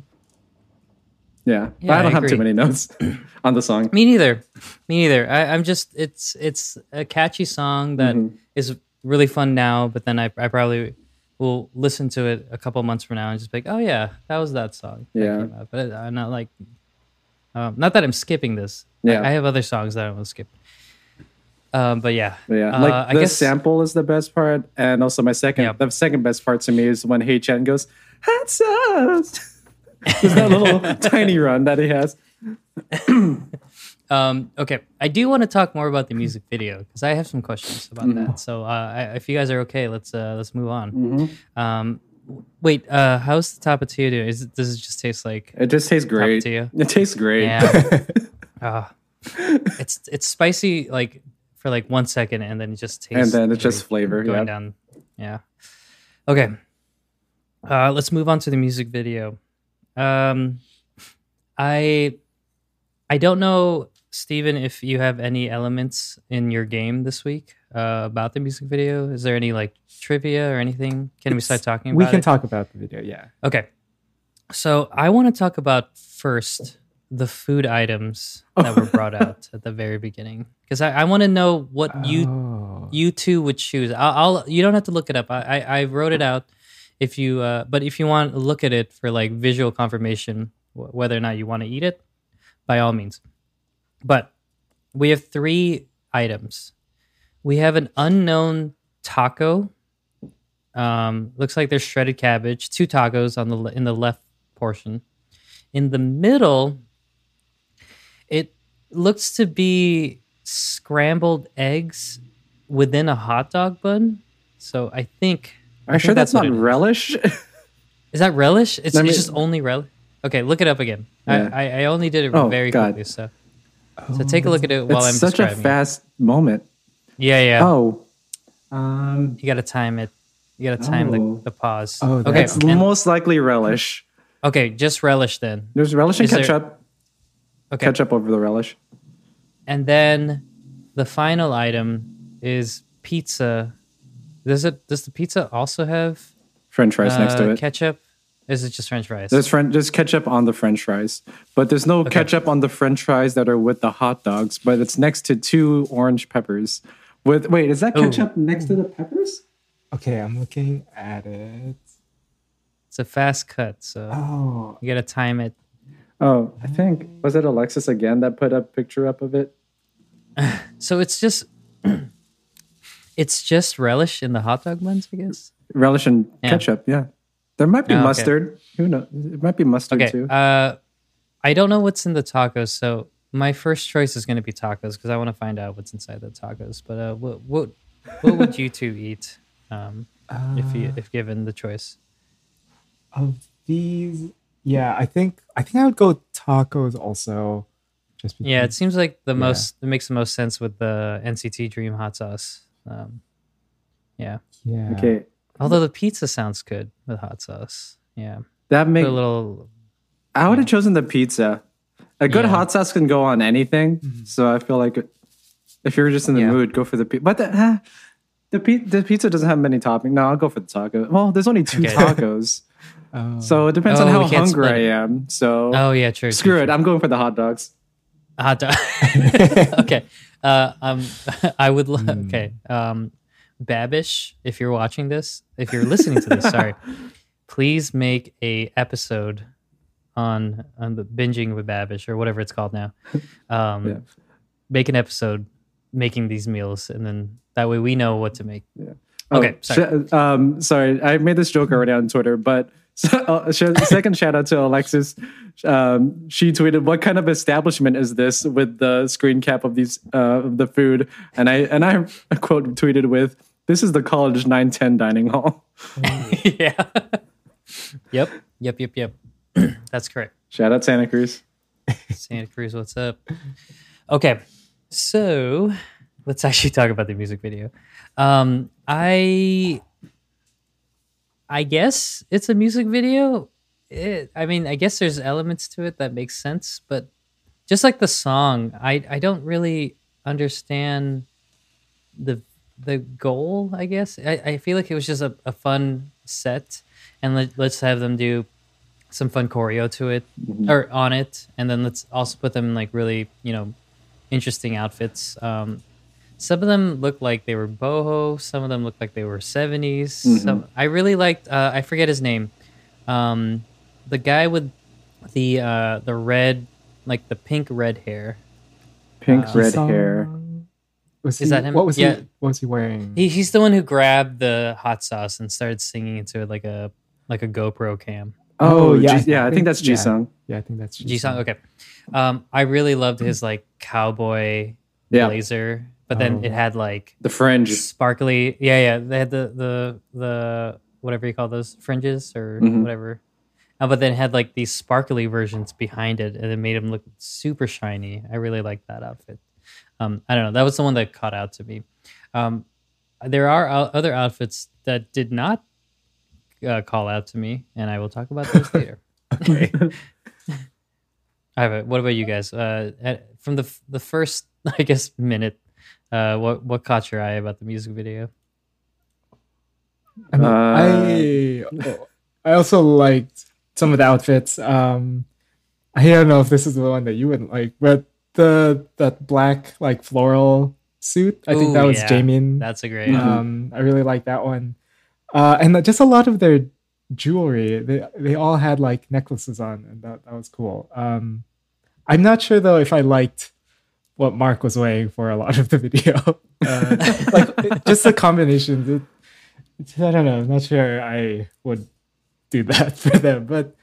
yeah. But Yeah, I don't I have too many notes <clears throat> on the song. Me neither. Me neither. I, I'm just it's it's a catchy song that is Mm-hmm. really fun now, but then I, I probably will listen to it a couple months from now and just be like, oh yeah, that was that song. that Yeah. came out." But I'm not like, um, not that I'm skipping this. Yeah. I, I have other songs that I will skip. Um, but yeah, yeah, Uh, like I the guess sample is the best part, and also my second, Yeah. the second best part to me is when Haechan goes hot sauce. There's that little <laughs> tiny run that he has. Um, okay, I do want to talk more about the music video because I have some questions about Mm-hmm. that. So, uh, I, if you guys are okay, let's uh, let's move on. Mm-hmm. Um, wait, uh, how's the tapatio doing? Is it, does it just taste like? It just tastes great. Tapatio? It tastes great. Yeah, uh, <laughs> it's it's spicy like for like one second, and then it just tastes. and then it's just flavor. going Yeah. down. Yeah. Okay. Uh, let's move on to the music video. Um, I I don't know, Steven, if you have any elements in your game this week uh, about the music video. Is there any like trivia or anything? Can we start talking about we can it? talk about the video. Yeah. Okay. So I want to talk about first the food items <laughs> that were brought out at the very beginning because I, I want to know what you Oh. you two would choose. I'll, I'll you don't have to look it up. I I, I wrote it out. If you uh, but if you want to look at it for like visual confirmation wh- whether or not you want to eat it, by all means. But we have three items. We have an unknown taco. Um, looks like there's shredded cabbage. Two tacos on the le- in the left portion. In the middle, it looks to be scrambled eggs within a hot dog bun. So I think. Are you sure that's, what not relish? <laughs> Is that relish? It's, Let it's just only relish. Okay, look it up again. Yeah. I, I, I only did it Oh, very God. quickly. So, so take a look at it while it's I'm such a describing. it. fast moment. Yeah, yeah. Oh. Um, You got to time it. You got to time Oh. the, the pause. Oh, okay. it's and- most likely relish. okay, just relish then. There's relish and Is there- ketchup. Okay. Ketchup over the relish. And then the final item is pizza. Does it? Does the pizza also have French fries next to uh, it. ketchup? Is it just French fries? There's French, there's ketchup on the French fries, but there's no ketchup on the French fries that are with the hot dogs. But it's next to two orange peppers. With wait, is that Ooh. ketchup next to the peppers? Okay, I'm looking at it. It's a fast cut, so Oh, you got to time it. Oh, I think was it Alexis again that put a picture up of it? <sighs> So it's just, <clears throat> it's just relish in the hot dog buns, I guess. Relish and Yeah. ketchup. Yeah, there might be Oh, okay. mustard. Who knows? It might be mustard Okay. too. Uh, I don't know what's in the tacos, so my first choice is going to be tacos because I want to find out what's inside the tacos. But uh, what what what would you two eat um, if you if given the choice? of these, yeah, I think I think I would go tacos also. Just because. Yeah, it seems like the Yeah. most it makes the most sense with the NCT Dream hot sauce. Um, yeah, yeah. okay, although the pizza sounds good with hot sauce. Yeah, that makes. a little. I would have chosen the pizza. A good Yeah. hot sauce can go on anything, so I feel like if you're just in the Yeah. mood, go for the pizza. But the, uh, the pi- the pizza doesn't have many toppings. No, I'll go for the taco. Well, there's only two Okay. <laughs> tacos, Oh. so it depends Oh, on how hungry split I am. So Oh yeah, true. screw true, it. I'm going for the hot dogs. A hot dog. <laughs> <laughs> okay. Uh, um, <laughs> I would. love. Hmm. Okay. Um, Babish, if you're watching this, if you're listening to this, sorry, <laughs> please make a episode on on the binging with Babish or whatever it's called now. <laughs> Um, Yeah. Make an episode making these meals, and then that way we know what to make. Oh, Okay, sorry. sh- um, sorry. I made this joke already on Twitter, but So, uh, second shout out to Alexis. Um, she tweeted, "What kind of establishment is this?" with the screen cap of these uh, of the food, and I and I <laughs> quote tweeted with, "This is the college nine ten dining hall." <laughs> yeah. yep. Yep. Yep. Yep. <clears throat> That's correct. Shout out Santa Cruz. Santa Cruz, what's up? Okay, so let's actually talk about the music video. Um, I, I guess it's a music video. It, I mean, I guess there's elements to it that make sense, but just like the song, I I don't really understand the the goal. I guess I, I feel like it was just a, a fun set, and let, let's have them do some fun choreo to it or on it, and then let's also put them in like really you know interesting outfits. Um, some of them look like they were boho. Some of them look like they were 70s. Some I really liked. Uh, I forget his name. Um, the guy with the uh, the red, like the pink red hair. Pink Uh, red Song- hair. Was Is that him? What was Yeah. he? What was he wearing? He, he's the one who grabbed the hot sauce and started singing into it like a like a GoPro cam. Oh, Oh, yeah, yeah, yeah. I I, think think- that's yeah. Jisung. yeah, I think that's Jisung. Okay. Um, I really loved his like cowboy Yeah, blazer, but then Oh. it had like the fringe. sparkly. Yeah, yeah. They had the the the whatever you call those fringes or Mhm. whatever. Uh, but then it had like these sparkly versions behind it, and it made him look super shiny. I really liked that outfit. Um, I don't know. That was the one that caught out to me. Um, there are o- other outfits that did not uh, call out to me, and I will talk about those <laughs> later. Okay. <laughs> I have. What about you guys? Uh, at, from the f- the first, <laughs> I guess, minute, uh, what what caught your eye about the music video? I mean, Uh, I I also liked some of the outfits. Um, I don't know if this is the one that you wouldn't like, but the that black like floral suit. I think Ooh, that was yeah. Jaemin. That's a great. Mhm. Um, I really like that one, uh, and just a lot of their jewelry. They they all had like necklaces on, and that that was cool. Um, I'm not sure though if I liked what Mark was wearing for a lot of the video. <laughs> Uh, like it- just the combinations. It, I don't know. I'm not sure I would do that <laughs> for them, but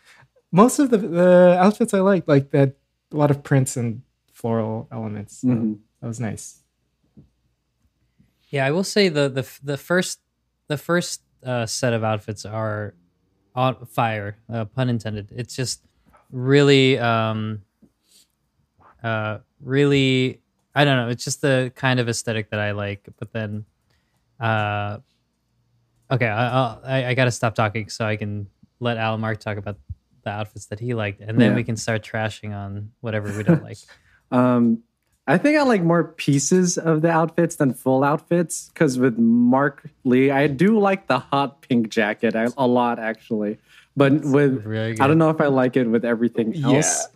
most of the the outfits I liked, like that, a lot of prints and floral elements. So Mhm. That was nice. Yeah, I will say the the the first the first uh, set of outfits are on fire, uh, pun intended. It's just really, um, uh, really. I don't know. It's just the kind of aesthetic that I like. But then, uh, okay, I, I'll, I I gotta stop talking so I can let Alan Mark talk about the outfits that he liked, and then Yeah. we can start trashing on whatever we don't like. <laughs> Um, I think I like more pieces of the outfits than full outfits because with Mark Lee, I do like the hot pink jacket a, a lot actually. But with Really I don't know if I like it with everything Yeah. else.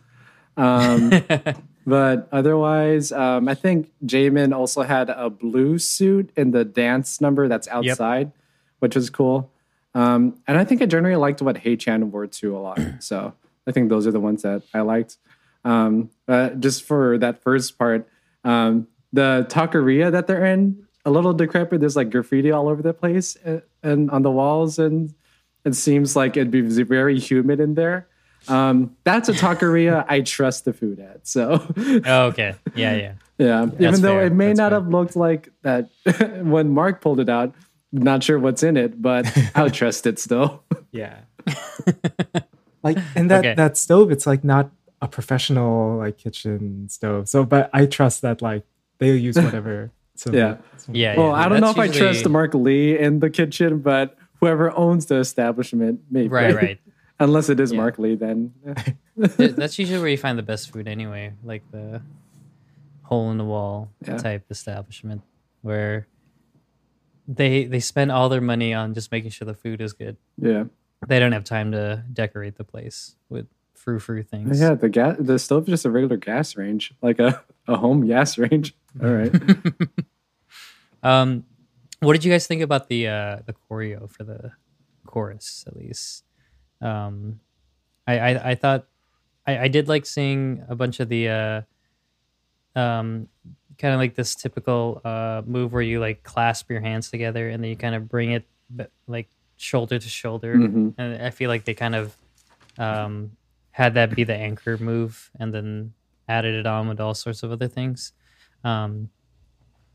Um, <laughs> but otherwise, um, I think Jaemin also had a blue suit in the dance number that's outside, which was cool. Um, and I think I generally liked what Haechan wore too a lot. <clears throat> So I think those are the ones that I liked. Um, but just for that first part, um, the taqueria that they're in, a little decrepit. There's like graffiti all over the place and, and on the walls, and it seems like it'd be very humid in there. Um, that's a taqueria I trust the food at. So oh, okay, yeah, yeah. <laughs> yeah, even though fair. it may That's not fair. have looked like that <laughs> when Mark pulled it out. Not sure what's in it, but <laughs> I would trust it still. Yeah. like and that Okay. that stove, it's like not a professional like kitchen stove. So but I trust that like they'll use whatever. So Yeah. Yeah, Well, yeah. I don't know if That's I trust usually- Mark Lee in the kitchen, but whoever owns the establishment, maybe. Right, right. Unless it is Yeah. Mark Lee, then <laughs> That's <laughs> usually where you find the best food anyway, like the hole in the wall Yeah. type establishment where they they spend all their money on just making sure the food is good. yeah, They don't have time to decorate the place with frou frou things. yeah. The gas, the stove is just a regular gas range, like a a home gas <laughs> range. All right. Um, what did you guys think about the uh, the choreo for the chorus? At least, um, I, I I thought I, I did like seeing a bunch of the uh, um, kind of like this typical uh, move where you like clasp your hands together and then you kind of bring it like shoulder to shoulder, Mhm. and I feel like they kind of um, had that be the anchor move, and then added it on with all sorts of other things. Um,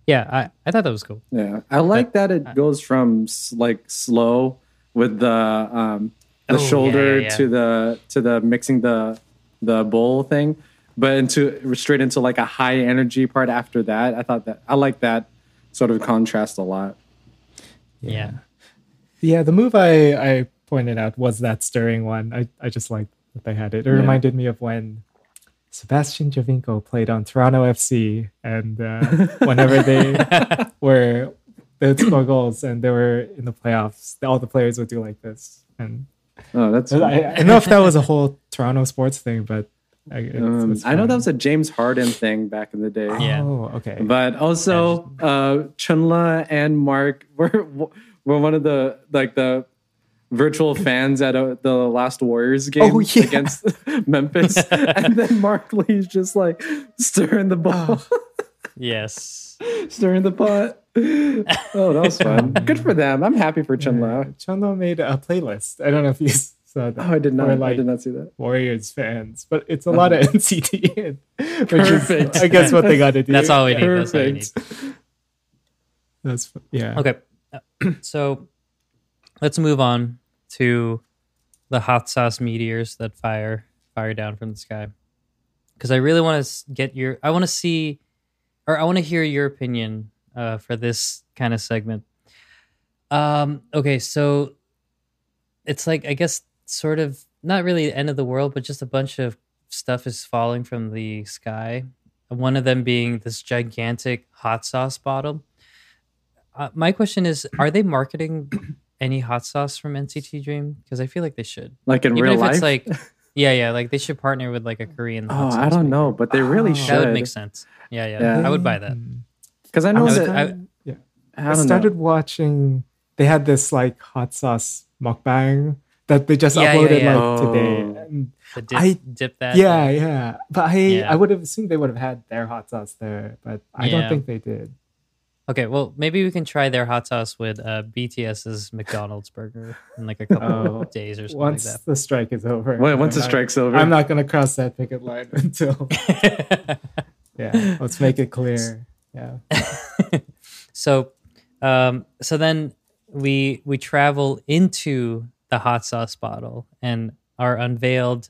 yeah, I, I thought that was cool. Yeah, I like that it goes from like slow with the um the Oh, shoulder yeah, yeah. to the to the mixing the the bowl thing, but into straight into like a high energy part after that. I thought that I like that sort of contrast a lot. Yeah. Yeah, the move I, I pointed out was that stirring one. I, I just liked that they had it. It Yeah. reminded me of when Sebastian Giovinco played on Toronto FC, and uh, <laughs> whenever they were they would score goals and they were in the playoffs, all the players would do like this. And Oh, that's. I, I don't know if that was a whole Toronto sports thing, but I, it's, um, it's I know that was a James Harden thing back in the day. Yeah. Oh, okay. But also, uh, Chenle and Mark were were one of the like the virtual fans at uh the last Warriors game Oh, yeah. against <laughs> Memphis, <laughs> and then Mark Lee's just like stirring the ball, Yes. <laughs> stirring the pot. Oh, that was fun. <laughs> Good for them. I'm happy for Chenle. Chenle made a playlist. I don't know if you <laughs> saw that. Oh, I did not. Or, I did not see that. Warriors fans, but it's a uh-huh. lot of NCT, which Perfect. is, I guess, what they got to do. That's all we need. That's all we need. Perfect. That's yeah. Okay. <clears throat> So let's move on to the hot sauce meteors that fire fire down from the sky. Because I really want to get your, I want to see, or I want to hear your opinion uh, for this kind of segment. Um. Okay. So it's like I guess sort of not really the end of the world, but just a bunch of stuff is falling from the sky. One of them being this gigantic hot sauce bottle. Uh, my question is: Are they marketing any hot sauce from NCT Dream? Because I feel like they should. Like in Even real if life. it's like, <laughs> yeah, yeah, like they should partner with like a Korean. oh, hot I don't maker. know, but they really Oh. should. That would make sense. Yeah, yeah, Yeah. I would buy that. Mm. Because I I, know was, that. I- yeah. I, I don't started know. watching. They had this like hot sauce mukbang that they just Yeah, yeah, uploaded yeah. like today. Oh. And The dip, I- dip that. yeah, yeah. But I Yeah. I would have assumed they would have had their hot sauce there, but I Yeah. don't think they did. Okay, well, maybe we can try their hot sauce with uh, BTS's McDonald's burger in like a couple Oh, of days or something Once like the strike is over. Wait, once the I'm not- strike's over. I'm not gonna cross that picket line <laughs> until <laughs> yeah. Let's make it clear. Yeah. <laughs> so um so then we we travel into the hot sauce bottle and are unveiled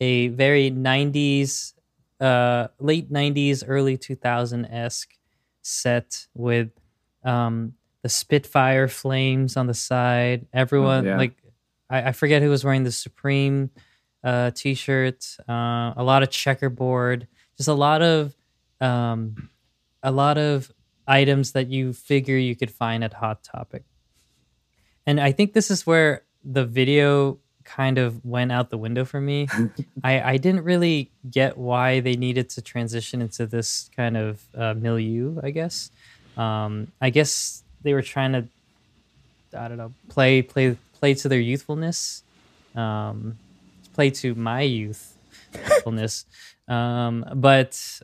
a very 90s uh late 90s early 2000-esque set with um the spitfire flames on the side everyone yeah. like I, I forget who was wearing the supreme uh t-shirt uh a lot of checkerboard just a lot of um a lot of items that you figure you could find at Hot Topic. And I think this is where the video kind of went out the window for me. <laughs> I, I didn't really get why they needed to transition into this kind of uh, milieu, I guess. Um, I guess they were trying to, I don't know, play play play to their youthfulness, um, play to my <laughs> youthfulness. um, but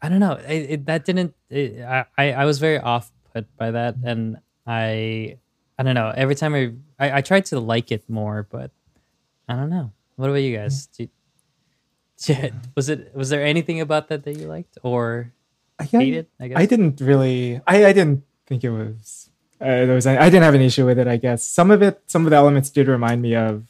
I don't know. It, it, that didn't. It, I I I was very off put by that, and I I don't know. Every time I, I I tried to like it more, but I don't know. What about you guys? Do, <laughs> yeah, was it was there anything about that that you liked or I, hated? I guess I didn't really. I, I didn't think it was. Uh, there was. I didn't have an issue with it. I guess some of it, some of the elements did remind me of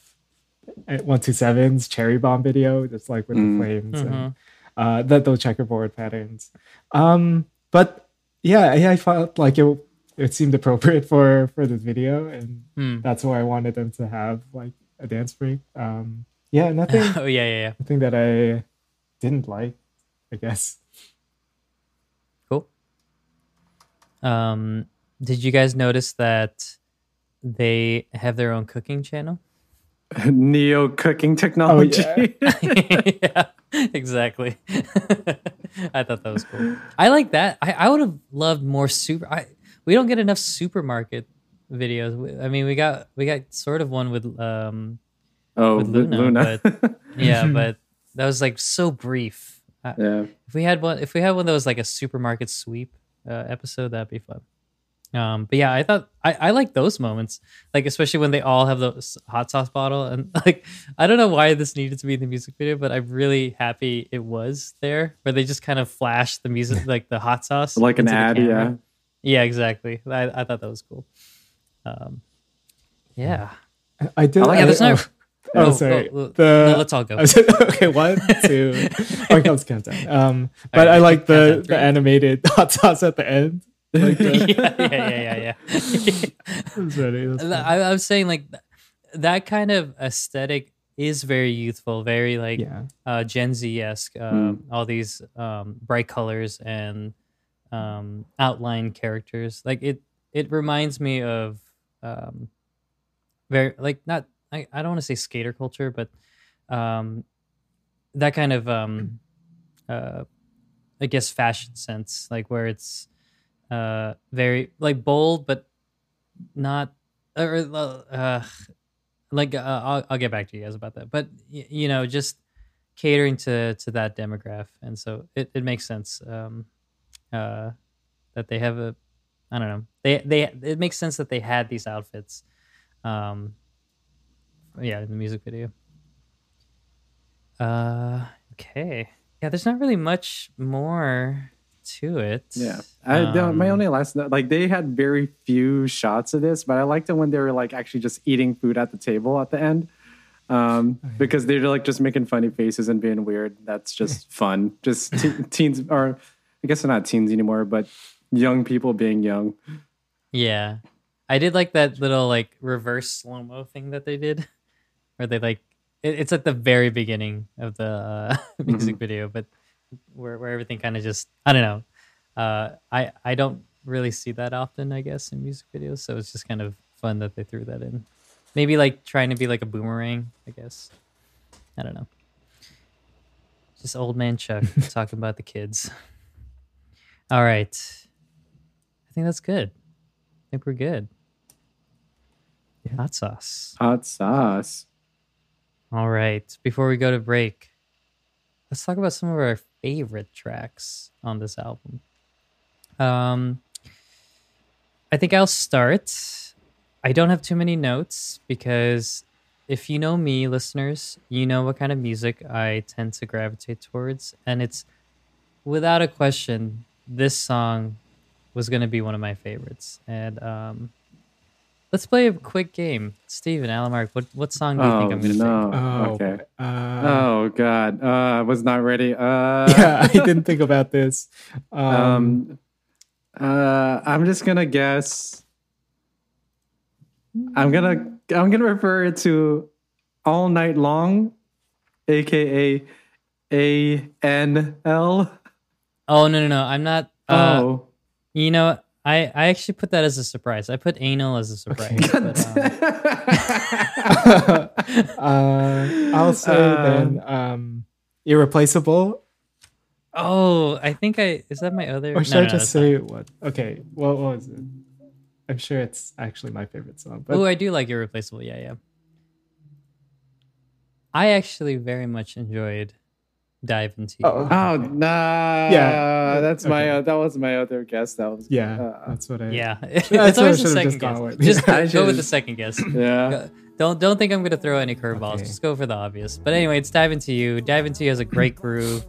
one two sevens cherry bomb video, just like with Mm. the flames Mhm. and uh, that those checkerboard patterns. Um, but yeah, I, I felt like it. It seemed appropriate for for this video, and Hmm. that's why I wanted them to have like a dance break. Um, yeah, nothing. <laughs> oh yeah, yeah, yeah. nothing that I didn't like. I guess. Cool. Um, did you guys notice that they have their own cooking channel? <laughs> Neo cooking technology. <laughs> yeah, exactly. I thought that was cool. I like that. I, I would have loved more super. I we don't get enough supermarket videos. I mean, we got we got sort of one with um oh, With Luna, Luna. <laughs> yeah, but that was like so brief. Yeah. if we had one, if we had one that was like a supermarket sweep uh, episode, that'd be fun. Um, but yeah, I thought I, I like those moments, like especially when they all have the hot sauce bottle, and <laughs> like I don't know why this needed to be in the music video, but I'm really happy it was there, where they just kind of flash the music, <laughs> like the hot sauce, Like an ad, camera. yeah, exactly. I, I thought that was cool. Um, yeah, I did. I like- yeah. There's I- no. oh, oh, sorry. oh, oh, the, no, let's all go. I was- <laughs> okay, one, <laughs> two. Here comes countdown. Um, but right, I like the the animated <laughs> hot sauce at the end. Like the, yeah, yeah, yeah, yeah, yeah. That's funny, that's funny. I, I was saying like that kind of aesthetic is very youthful, very like yeah, uh, Gen Z esque. Um, All these um, bright colors and um, outline characters. Like it, it reminds me of um, very like not. I, I don't want to say skater culture, but um, that kind of um, <clears throat> uh, I guess fashion sense, like where it's uh, very like bold, but not or uh, like uh, I'll, I'll get back to you guys about that but y- you know just catering to to that demographic and so it, it makes sense um uh that they have a i don't know they they it makes sense that they had these outfits um yeah in the music video uh okay yeah there's not really much more to it Yeah. I, the- my Um, only last note, like they had very few shots of this, but I liked it when they were like actually just eating food at the table at the end. Um, because they're like just making funny faces and being weird. That's just <laughs> fun. Just te- teens, or I guess they're not teens anymore, but young people being young. Yeah. I did like that little like reverse slow mo thing that they did, <laughs> where they like it, it's at the very beginning of the uh, <laughs> music video, but where where everything kind of just I don't know. Uh, I I don't really see that often, I guess, in music videos, so it's just kind of fun that they threw that in. Maybe like trying to be like a boomerang, I guess. I don't know. Just old man Chuck <laughs> talking about the kids. All right. I think that's good. I think we're good. Yeah. Hot sauce. Hot sauce. All right. Before we go to break, let's talk about some of our favorite tracks on this album. Um, I think I'll start. I don't have too many notes because if you know me, listeners, you know what kind of music I tend to gravitate towards. And it's without a question, this song was going to be one of my favorites. And um, let's play a quick game. Steven, Alamark, what, what song do you think Oh I'm going to no. pick? Oh, Okay. Uh, Oh god. Uh, I was not ready. Uh, <laughs> yeah, I didn't think about this. Um, Um, uh, I'm just gonna guess. I'm gonna I'm gonna refer it to all night long, aka A N L. Oh, no, no, no. I'm not. Uh, Oh, You know, I, I actually put that as a surprise. I put anal as a surprise. but, um, <laughs> uh, I'll say Uh, then um, irreplaceable. oh, I think I. Is that my other? Or should no, I no, just no, say what? Okay, what, what was it? I'm sure it's actually my favorite song. But Oh, I do like Irreplaceable. Yeah, yeah. I actually very much enjoyed Dive Into oh, oh okay. nah. Yeah. that's my. Uh, that was my other guess. That was. yeah, uh, that's what I. Yeah, <laughs> That's it's what I always the second just guess. with. Just <laughs> go should've with the second guess. yeah. Don't don't think I'm gonna throw any curveballs. Okay. Just go for the obvious. But anyway, it's Dive Into You. Dive Into You has a great groove.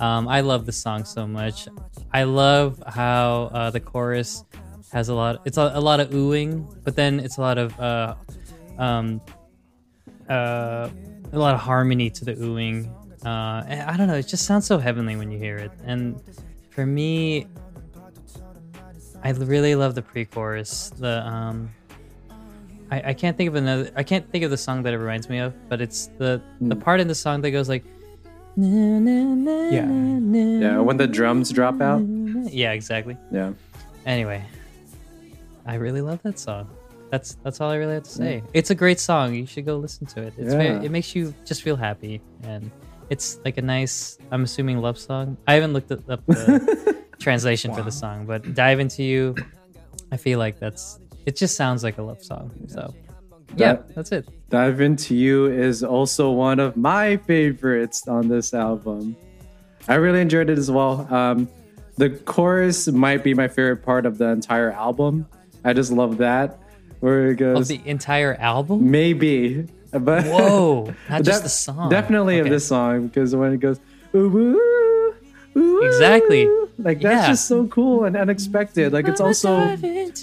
Um, I love the song so much. I love how uh, the chorus has a lot. It's a, a lot of oohing, but then it's a lot of uh, um, uh, a lot of harmony to the oohing. Uh, I don't know. It just sounds so heavenly when you hear it. And for me, I really love the pre-chorus. The um, I, I can't think of another. I can't think of the song that it reminds me of, but it's the the Hmm. part in the song that goes like. Yeah. Yeah. Yeah. When the drums drop out. Yeah, exactly. Yeah. Anyway, I really love that song. That's that's all I really have to say. It's a great song. You should go listen to it. It's Yeah. very, it makes you just feel happy, and it's like a nice. I'm assuming love song. I haven't looked up the <laughs> translation for the song, but dive into you. I feel like that's. It just sounds like a love song. So, yeah, That- that's it. Dive Into You is also one of my favorites on this album. I really enjoyed it as well. Um, the chorus might be my favorite part of the entire album. I just love that. Where it Of goes, the entire album? maybe, <laughs> but Whoa, not <laughs> just the song. Definitely Okay. of this song because when it goes, ooh, ooh, ooh, Exactly. like that's Yeah. just so cool and unexpected. Like it's also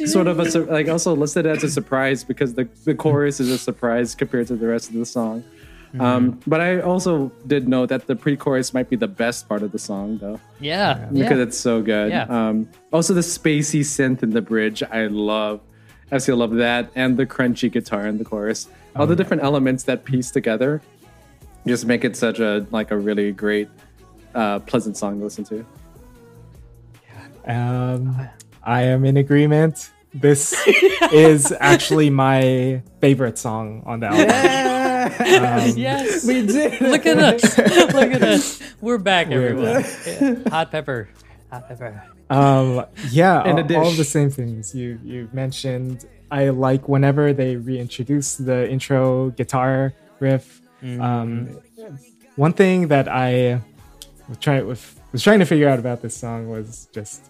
sort of a like also listed as a surprise because the the chorus is a surprise compared to the rest of the song. Mm-hmm. Um, but I also did know that the pre-chorus might be the best part of the song though Yeah. because yeah. it's so good. Yeah. Um, also the spacey synth in the bridge, I love. I still love that, and the crunchy guitar in the chorus. All the different elements that piece together just make it such a like a really great, uh, pleasant song to listen to. Um, I am in agreement. This <laughs> is actually my favorite song on the album. Um, <laughs> Yes. we did. Look at us. <laughs> Look at us. We're back, We're everyone. Yeah. Hot pepper. Hot pepper. Um, yeah, <laughs> all, all the same things you you mentioned. I like whenever they reintroduce the intro guitar riff. Um, one thing that I was trying was, was trying to figure out about this song was just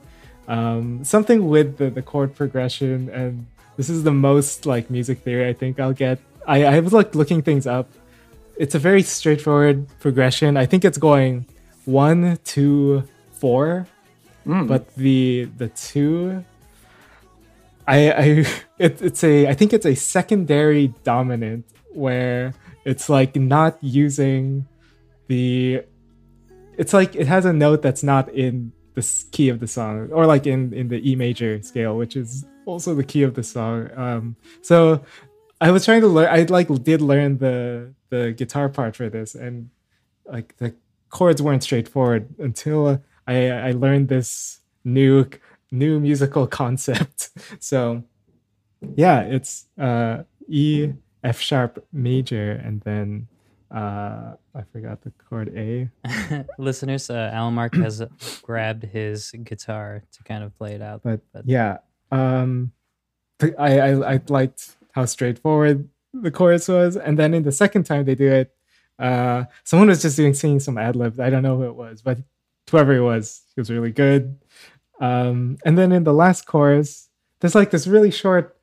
um, something with the, the chord progression, and this is the most like music theory I think I'll get. I, I was like looking things up. It's a very straightforward progression. I think it's going one, two, four, but the the two I I <laughs> it, it's a I think it's a secondary dominant where it's like not using the it's like it has a note that's not in the key of the song or like in in the E major scale which is also the key of the song. Um so I was trying to learn I like did learn the the guitar part for this and like the chords weren't straightforward until I I learned this new new musical concept. <laughs> So yeah, it's uh E F sharp major and then uh I forgot the chord A. <laughs> Listeners, uh, Alan Mark <clears throat> has grabbed his guitar to kind of play it out. But, But- yeah, um I, I I liked how straightforward the chorus was and then in the second time they do it uh someone was just doing singing some ad libs. I don't know who it was, but whoever it was, he was really good. Um, and then in the last chorus, there's like this really short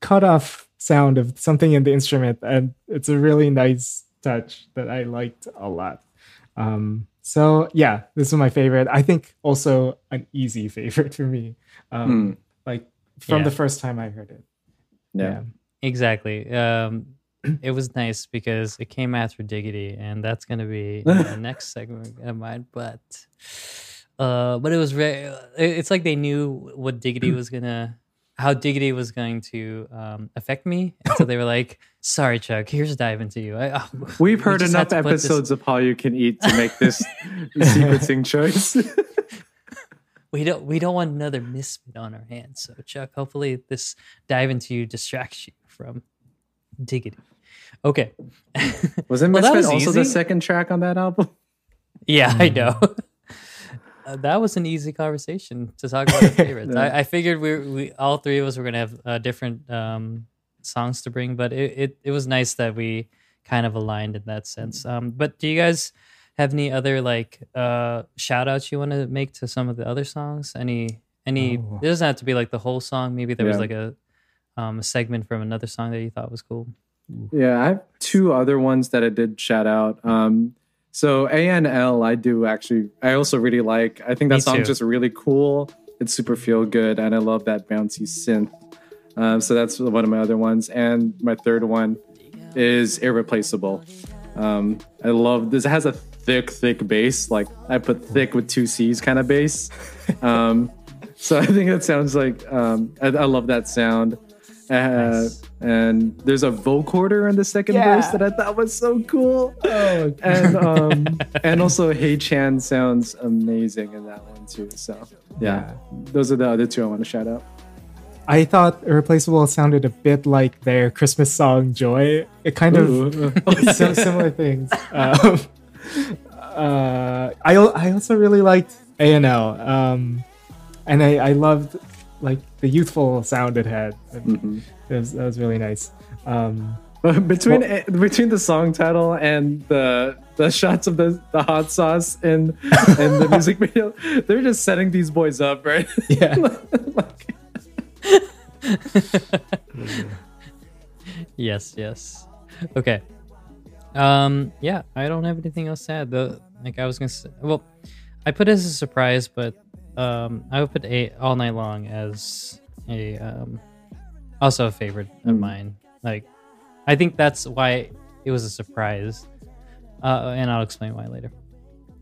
cut off sound of something in the instrument, and it's a really nice touch that I liked a lot. Um, so yeah, this is my favorite. I think also an easy <laughs> favorite for me. Um, Like from Yeah. the first time I heard it. Yeah. Exactly. Um, <clears throat> it was nice because it came after Diggity, and that's going to be the <laughs> next segment of mine. But, uh, but it was very. It's like they knew what Diggity <clears throat> was gonna, how Diggity was going to um, affect me, and so they were like, "Sorry, Chuck. Here's a dive into you." I, <laughs> oh, We've heard had enough put this- episodes of Hallyu Can Eat to make this <laughs> sequencing choice. we don't. We don't want another misfit on our hands. So, Chuck, hopefully, this dive into you distracts you from Diggity. Okay. Wasn't <laughs> Well, that Misfit was also the second track on that album? <laughs> Yeah, I know. <laughs> Uh, that was an easy conversation to talk about our favorites. Yeah. I, I figured we, we all three of us were gonna have uh, different um, songs to bring, but it, it it was nice that we kind of aligned in that sense. Um, but do you guys have any other like uh, shout outs you want to make to some of the other songs? Any any? Oh. It doesn't have to be like the whole song. Maybe there was like a um, a segment from another song that you thought was cool. Yeah, I have two other ones that I did shout out. Um, so ANL, I do actually, I also really like. I think that Me song's too. just really cool. It's super feel good, and I love that bouncy synth. Um, so that's one of my other ones, and my third one is Irreplaceable. Um, I love this. It has a thick, thick bass. Like I put thick with two C's kind of bass. <laughs> Um, so I think that sounds like um, I, I love that sound. Uh, Nice. And there's a vocoder in the second Yeah. verse that I thought was so cool. Oh, And um, <laughs> and also Haechan sounds amazing in that one too. So yeah, those are the other two I want to shout out. I thought Irreplaceable sounded a bit like their Christmas song Joy. It kind of Ooh. <laughs> Sim- similar things. <laughs> Um, uh, I I also really liked A and L, um, and I, I loved like the youthful sound it had. Mhm. It was, that was really nice. Um, <laughs> between eh, between the song title and the the shots of the, the hot sauce in <laughs> in the music video, they're just setting these boys up, right? yeah, <laughs> Like- yes, yes. Okay. Um. Yeah, I don't have anything else to add. The like I was gonna say. Well, I put it as a surprise, but um, I would put a all night long as a um, also a favorite of Mm. mine. Like, I think that's why it was a surprise. Uh, and I'll explain why later.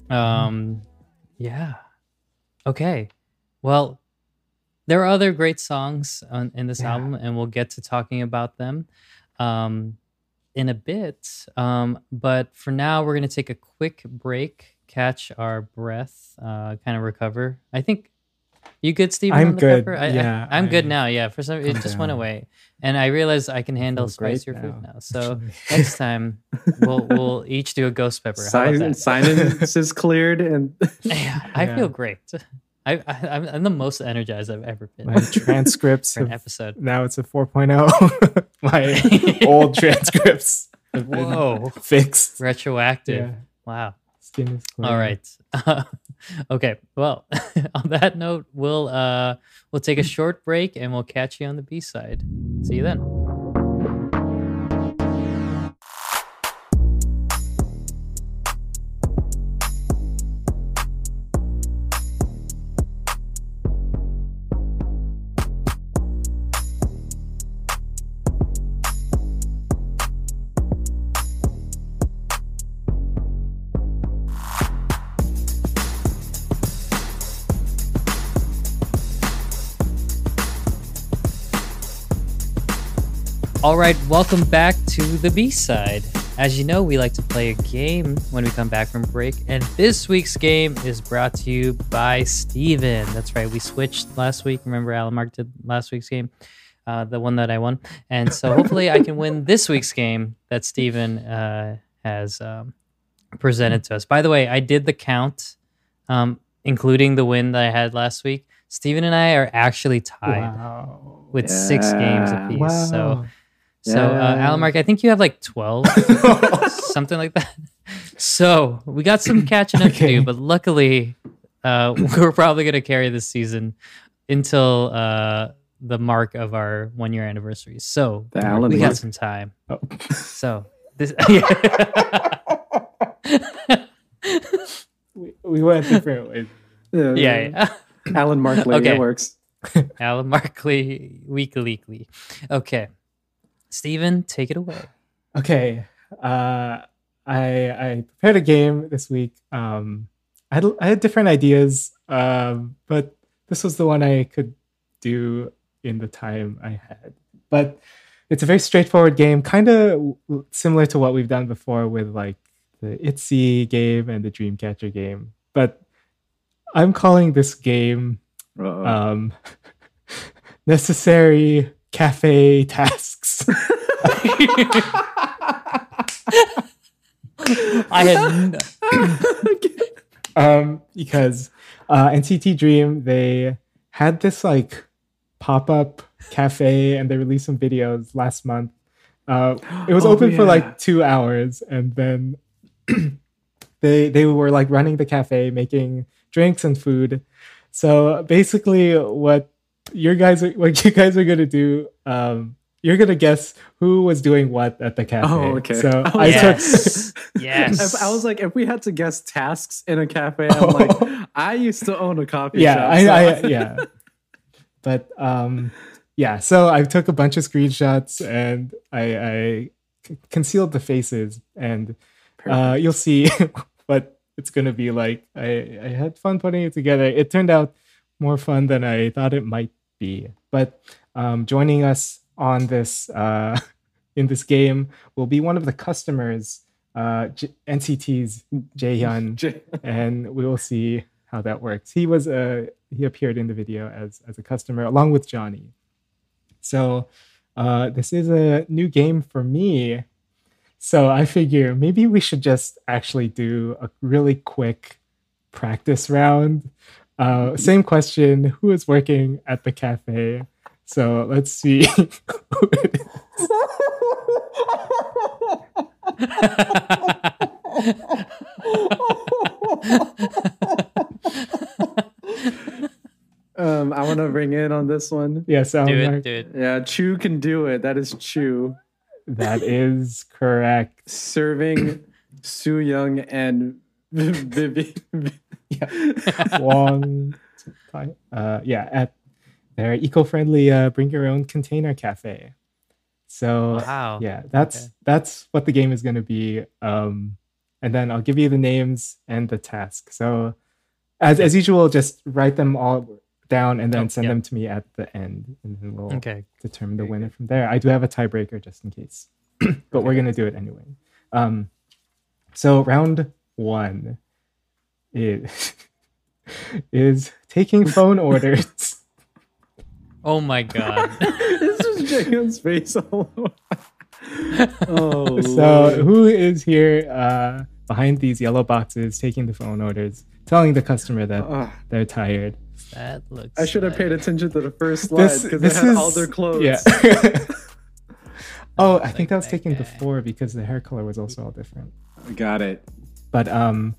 Um, yeah. Okay. Well, there are other great songs on, in this Yeah. album, and we'll get to talking about them um, in a bit. Um, but for now, we're going to take a quick break, catch our breath, uh, kind of recover. I think you good, Steve? I'm on the good, pepper? I, yeah, I, am good now. Yeah, for some, it Calm just went away, and I realized I can handle feel great spicier food now, now. So <laughs> next time, we'll we'll each do a ghost pepper. How about Sign, sinus is cleared, and <laughs> <laughs> Yeah, I Yeah. feel great. I, I I'm, I'm the most energized I've ever been My transcripts for an episode. now it's a 4.0. My old transcripts have Whoa, fixed. retroactive. Yeah, Wow. skin is clear. All right. Okay. Well, <laughs> on that note, we'll uh we'll take a short break and we'll catch you on the B side. See you then. All right, welcome back to the B side. As you know, we like to play a game when we come back from break, and this week's game is brought to you by Steven. That's right, we switched last week. Remember, Alan Mark did last week's game, uh, the one that I won, and so hopefully I can win this week's game that Steven uh, has um, presented to us. By the way, I did the count, um, including the win that I had last week. Steven and I are actually tied Wow. with six games apiece. Wow. So. So, uh, Yeah. Alan Mark, I think you have like 12, <laughs> something like that. So, we got some catching up to do, but luckily, uh, <laughs> we're probably going to carry this season until uh, the mark of our one year anniversary. So, The Alan we mark. got some time. Oh. So, this. <laughs> we, we went different ways. yeah, yeah, yeah. Alan Markley, Okay. it works. Alan Markley, weekly. Okay. Steven, take it away. Okay. Uh, I I prepared a game this week. Um, I had, I had different ideas, um, but this was the one I could do in the time I had. But it's a very straightforward game, kind of similar to what we've done before with like the ITZY game and the Dreamcatcher game. But I'm calling this game um, <laughs> necessary cafe tasks. <laughs> I had. <laughs> um, because uh, NCT Dream they had this like pop up cafe and they released some videos last month. Uh, it was Oh, open for like two hours and then <clears throat> they they were like running the cafe, making drinks and food. So basically, what your guys are, what <laughs> you guys are gonna do. Um, you're gonna guess who was doing what at the cafe. Oh, okay. So I I was- <laughs> Yes. If- I was like, if we had to guess tasks in a cafe, I'm like, I used to own a coffee yeah, shop. I, so- I <laughs> yeah. But um, yeah. So I took a bunch of screenshots and I, I concealed the faces, and uh, you'll see what it's gonna be like. I I had fun putting it together. It turned out more fun than I thought it might be. But um, joining us on this uh, <laughs> in this game will be one of the customers, uh, J- NCT's Jaehyun <laughs> J- and we will see how that works. He was uh, he appeared in the video as as a customer along with Johnny. So uh, this is a new game for me. So I figure maybe we should just actually do a really quick practice round. Uh, same question: Who is working at the cafe? So let's see. who it is. Um, I want to ring in on this one. Yeah, sound Do it, mark. do it. Yeah, Chew can do it. That is Chew. That is correct. Serving Su Young and <laughs> Vivi. <laughs> Wong. <laughs> Uh, yeah, at their eco-friendly uh, bring your own container cafe. So Wow. yeah, that's Okay. that's what the game is going to be. Um, and then I'll give you the names and the task. So as as usual, just write them all down and then Oh, send yeah. them to me at the end, and then we'll Okay. determine the winner from there. I do have a tiebreaker just in case, <clears throat> but we're gonna do it anyway. Um, so round one is <laughs> is taking phone orders. <laughs> Oh my god. <laughs> this is Jaehyun's face all over. Oh, so Lord. who is here uh, behind these yellow boxes taking the phone orders, telling the customer that Ugh, they're tired? that looks. I should have like- paid attention to the first slide This because they this had is all their clothes. Yeah. oh, I think Like that was that taken guy. before because the hair color was also all different. Got it. But um,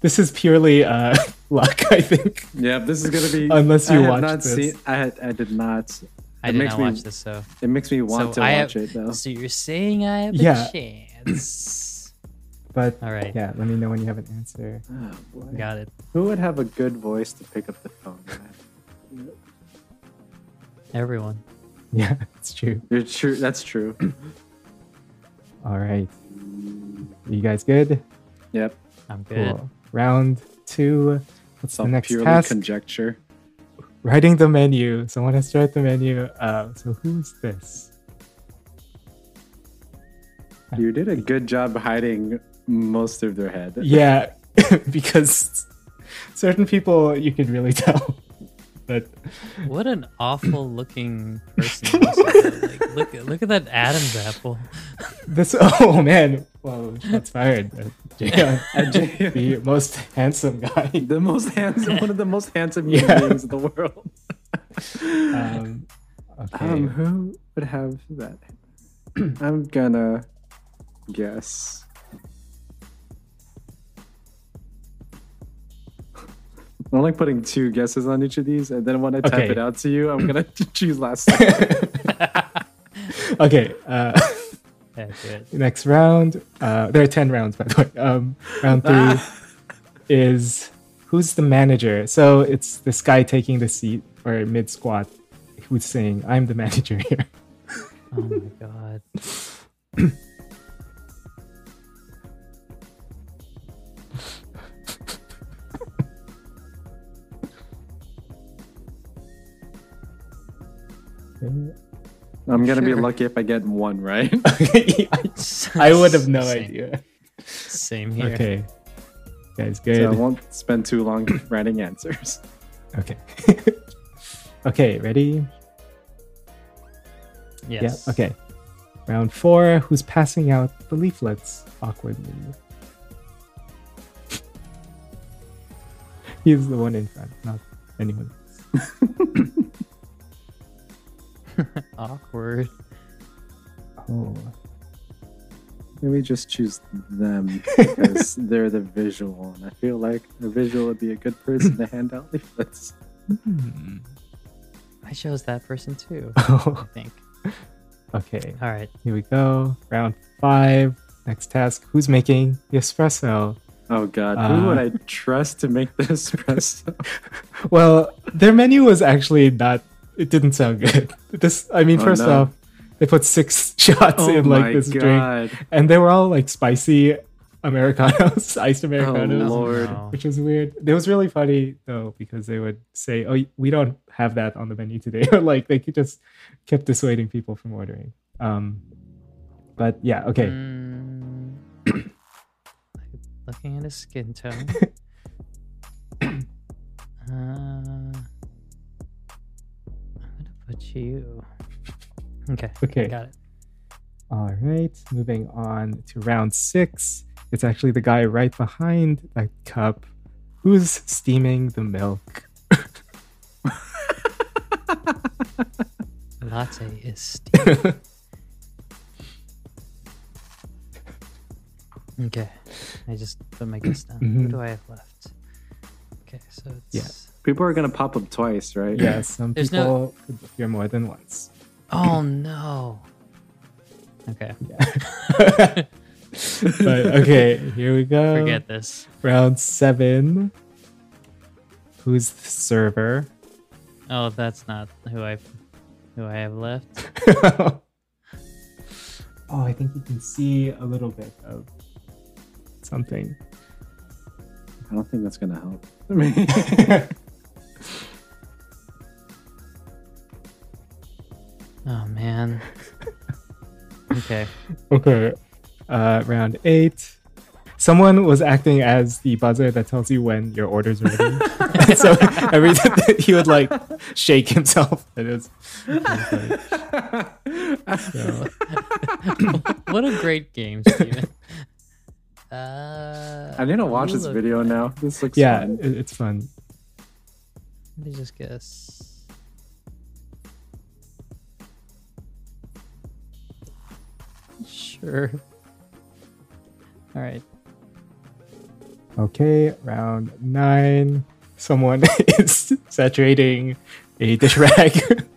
this is purely uh <laughs> luck, I think. Yeah, this is gonna be. <laughs> Unless you I have watched not this. Seen, I had, I did not. I It did makes not me- watch this, so. It makes me want So to I watch have- it though. So you're saying I have a chance? But All right. yeah, let me know when you have an answer. Oh, boy. Got it. Who would have a good voice to pick up the phone? Everyone. Yeah, <laughs> it's true. You're true. That's true. All right. Are you guys good? Yep. I'm good. Cool. Round two. What's It's the all next purely task? conjecture. Writing the menu. Someone has to write the menu. Uh, so who's this? You did a good job hiding most of their head. Yeah, <laughs> because certain people you could really <laughs> tell. But What an awful looking person. like, look, at- look at that Adam's apple. <laughs> this, oh man, whoa, that's fired. Jaehyun, Jaehyun. <laughs> the most handsome guy. The most handsome, one of the most handsome <laughs> Yeah. human beings in the world. Um, okay. Um, who would have that? <clears throat> I'm gonna guess. <laughs> I'm like putting two guesses on each of these, and then when I type Okay. it out to you, I'm gonna choose last. okay. Uh, <laughs> Next round. Uh, there are ten rounds, by the way. Um, round three Ah. <laughs> is who's the manager? So it's this guy taking the seat or mid squat who's saying, "I'm the manager <laughs> here." Oh my god. I'm gonna be lucky if I get one right. <laughs> <laughs> I would have no Same- idea. Same here. Okay, guys, good. so. I won't spend too long <coughs> writing answers. Okay. <laughs> okay, ready? Yes. Yeah. Okay. Round four. Who's passing out the leaflets awkwardly? He's the one in front, not anyone. <laughs> Awkward. Oh. Maybe just choose them <laughs> because they're the visual, and I feel like the visual would be a good person to hand out leaflets. Hmm. I chose that person too. <laughs> I think. okay. All right. Here we go. Round five. Next task. Who's making the espresso? Oh God, who Uh, would I trust to make the espresso? Well, their menu was actually not. It didn't sound good. <laughs> This, I mean, Oh, first no. off, they put six <laughs> shots oh in like this drink, and they were all like spicy americanos, <laughs> iced americanos, Oh, Lord. Which was weird. It was really funny though because they would say, "Oh, we don't have that on the menu today," or like they could just kept dissuading people from ordering. Um, but yeah, okay. Mm, <coughs> looking at his skin tone. Gonna you. Okay. Okay. Got it. All right, moving on to round six. It's actually the guy right behind that cup who's steaming the milk. <laughs> Latte is steam. <laughs> okay. I just put my guess down. Who Mhm. do I have left? Okay, so it's People are gonna pop up twice, right? Yeah, some There's people no- appear more than once. Oh no. Okay, <laughs> but okay, here we go. forget this. Round seven. Who's the server? Oh, that's not who I who I have left. <laughs> oh, I think you can see a little bit of something. I don't think that's gonna help. <laughs> I mean, Oh man. Okay. Okay. Uh, round eight. Someone was acting as the buzzer that tells you when your order's ready. <laughs> <laughs> so every time he would like shake himself. It is. it was funny. So, what a great game, Steven. <laughs> Uh, I need to watch this video like- now. This looks yeah, fun. it's fun. Let me just guess. Sure. <laughs> All right. Okay, round nine. Someone <laughs> is saturating a dish rag. <laughs>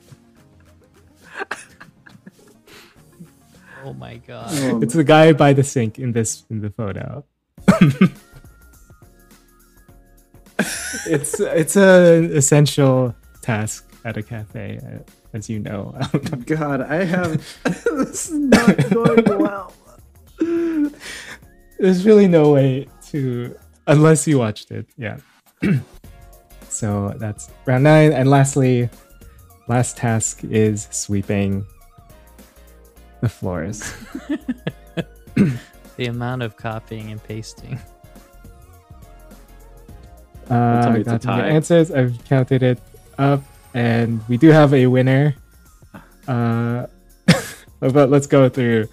Oh my god. Um, it's the guy by the sink in this in the photo. It's it's an essential task at a cafe, uh, as you know. <laughs> God, I have. <laughs> this is not going well. <laughs> There's really no way to unless you watched it. Yeah. <clears throat> so that's round nine, and lastly, last task is sweeping the floors. The amount of copying and pasting. Uh, tell me it's a got the tie. answers. I've counted it up, and we do have a winner. Uh, <laughs> but let's go through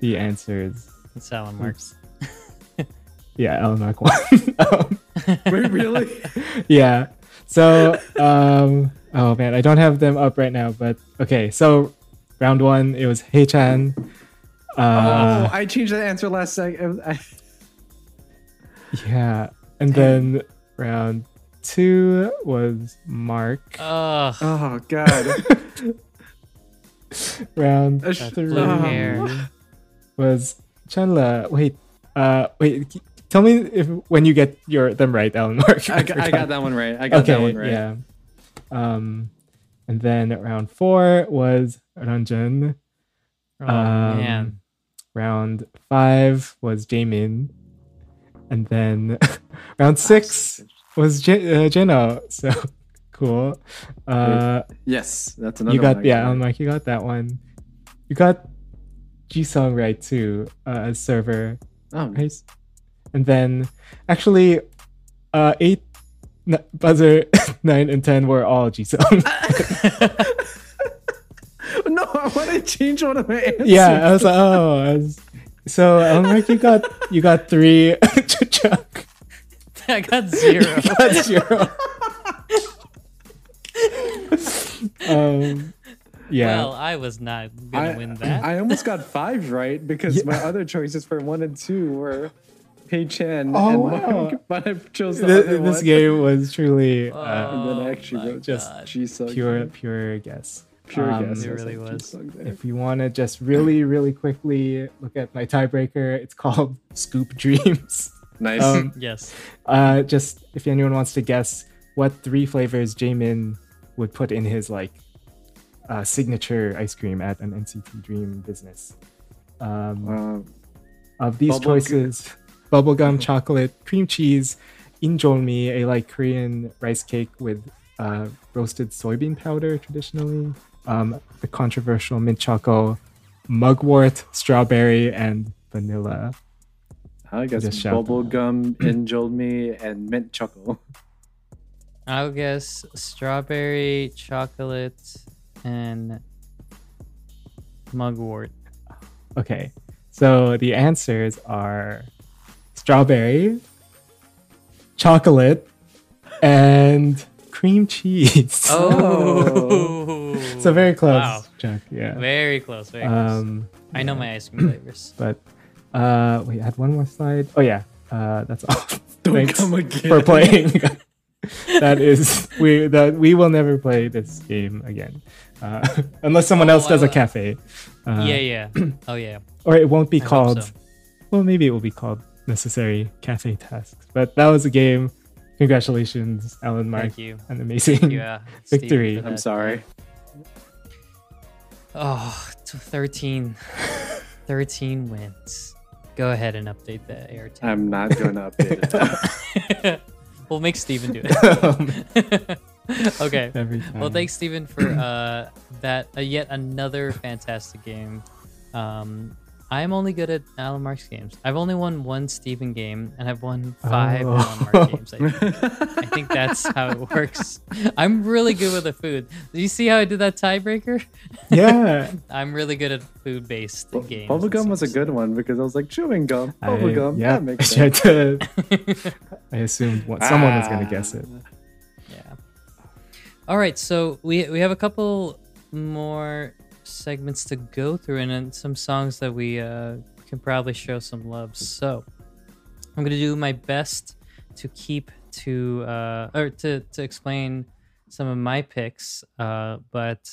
the answers. That's how it works. <laughs> Yeah, Elmark won. <laughs> Um, Wait, really? yeah. So, um, oh man, I don't have them up right now, but okay. So, round one, it was Haechan. oh, Uh, I changed the answer last second. I, yeah, and then round two was Mark. Ugh. oh God. <laughs> round I sh- That three hair. was Chenle. Wait, uh, wait. Tell me if when you get your them right, Alan Mark. I, got, I got that one right. I got okay, that one right. yeah. Um, and then round four was Renjun. Oh Um, man. Round five was Jaemin. And then <laughs> round six was J- uh, Jeno. So <laughs> cool. Uh, Yes, that's another you got, yeah, Alan Mark, you got that one. You got Jisung right too, uh, as server. Oh, nice. And then actually, uh, eight, n- buzzer, <laughs> nine, and ten were all Jisung. no, I want to change one of my answers. yeah, I was like, oh, I was, so I'm like, you got you got three, Chuck. <laughs> I got zero. <laughs> That's zero. um, yeah, Well, I was not gonna I, win that. I almost got five right because Yeah. my other choices for one and two were Pei Chen Oh, and wow. Mark, but I chose the Th- other this game was truly uh, and then Oh I actually wrote just God. Jisung. pure, pure guess. pure um, guess. It really like, was. If you want to just really, really quickly look at my tiebreaker, it's called <laughs> Scoop Dreams. Nice. Um, <laughs> yes. uh, just if anyone wants to guess what three flavors Jaemin would put in his like uh, signature ice cream at an NCT Dream business. Um, Uh, of these Bubble choices, bubblegum, chocolate, cream cheese, injeolmi, a like Korean rice cake with uh, roasted soybean powder traditionally, um, the controversial mint choco, mugwort, strawberry, and vanilla. I guess Just shout bubble gum, injoled <clears throat> me, and mint chocolate. I'll guess strawberry, chocolate, and mugwort. Okay, so the answers are strawberry, chocolate, and cream cheese. Oh, <laughs> so very close, Wow. Chuck. Yeah. Very close. Very close. Um, I know my ice cream flavors. <clears throat> but uh, wait, I had one more slide. Oh yeah, uh, that's all. <laughs> Don't Thanks come again. for playing. <laughs> that is we that we will never play this game again, uh, <laughs> unless someone Oh, else does a cafe. Uh, yeah, yeah. <clears throat> Oh yeah. or it won't be I called. so. Well, maybe it will be called necessary cafe tasks. But that was a game. Congratulations, Alan Mark, Thank you. an amazing. Yeah. Steven, Victory. for I'm sorry. Oh, t- 13. 13 wins. Go ahead and update the air team. I'm not going to update it. <laughs> we'll make Steven do it. <laughs> okay. Every time. Well, thanks, Steven, for uh, that. Uh, yet another fantastic game. Um, I'm only good at Alan Mark's games. I've only won one Steven game, and I've won five Oh. Alan Mark games. I think. <laughs> I think that's how it works. I'm really good with the food. Did you see how I did that tiebreaker? Yeah. <laughs> I'm really good at food-based games. it Bubblegum was a good one because I was like chewing gum. I, Bubblegum. yeah. That makes <laughs> I sense. tried to. I assumed what, someone was gonna guess it. Ah. Yeah. All right, so we we have a couple more segments to go through, and then some songs that we uh, can probably show some love. So I'm gonna do my best to keep to uh, or to to explain some of my picks. Uh, but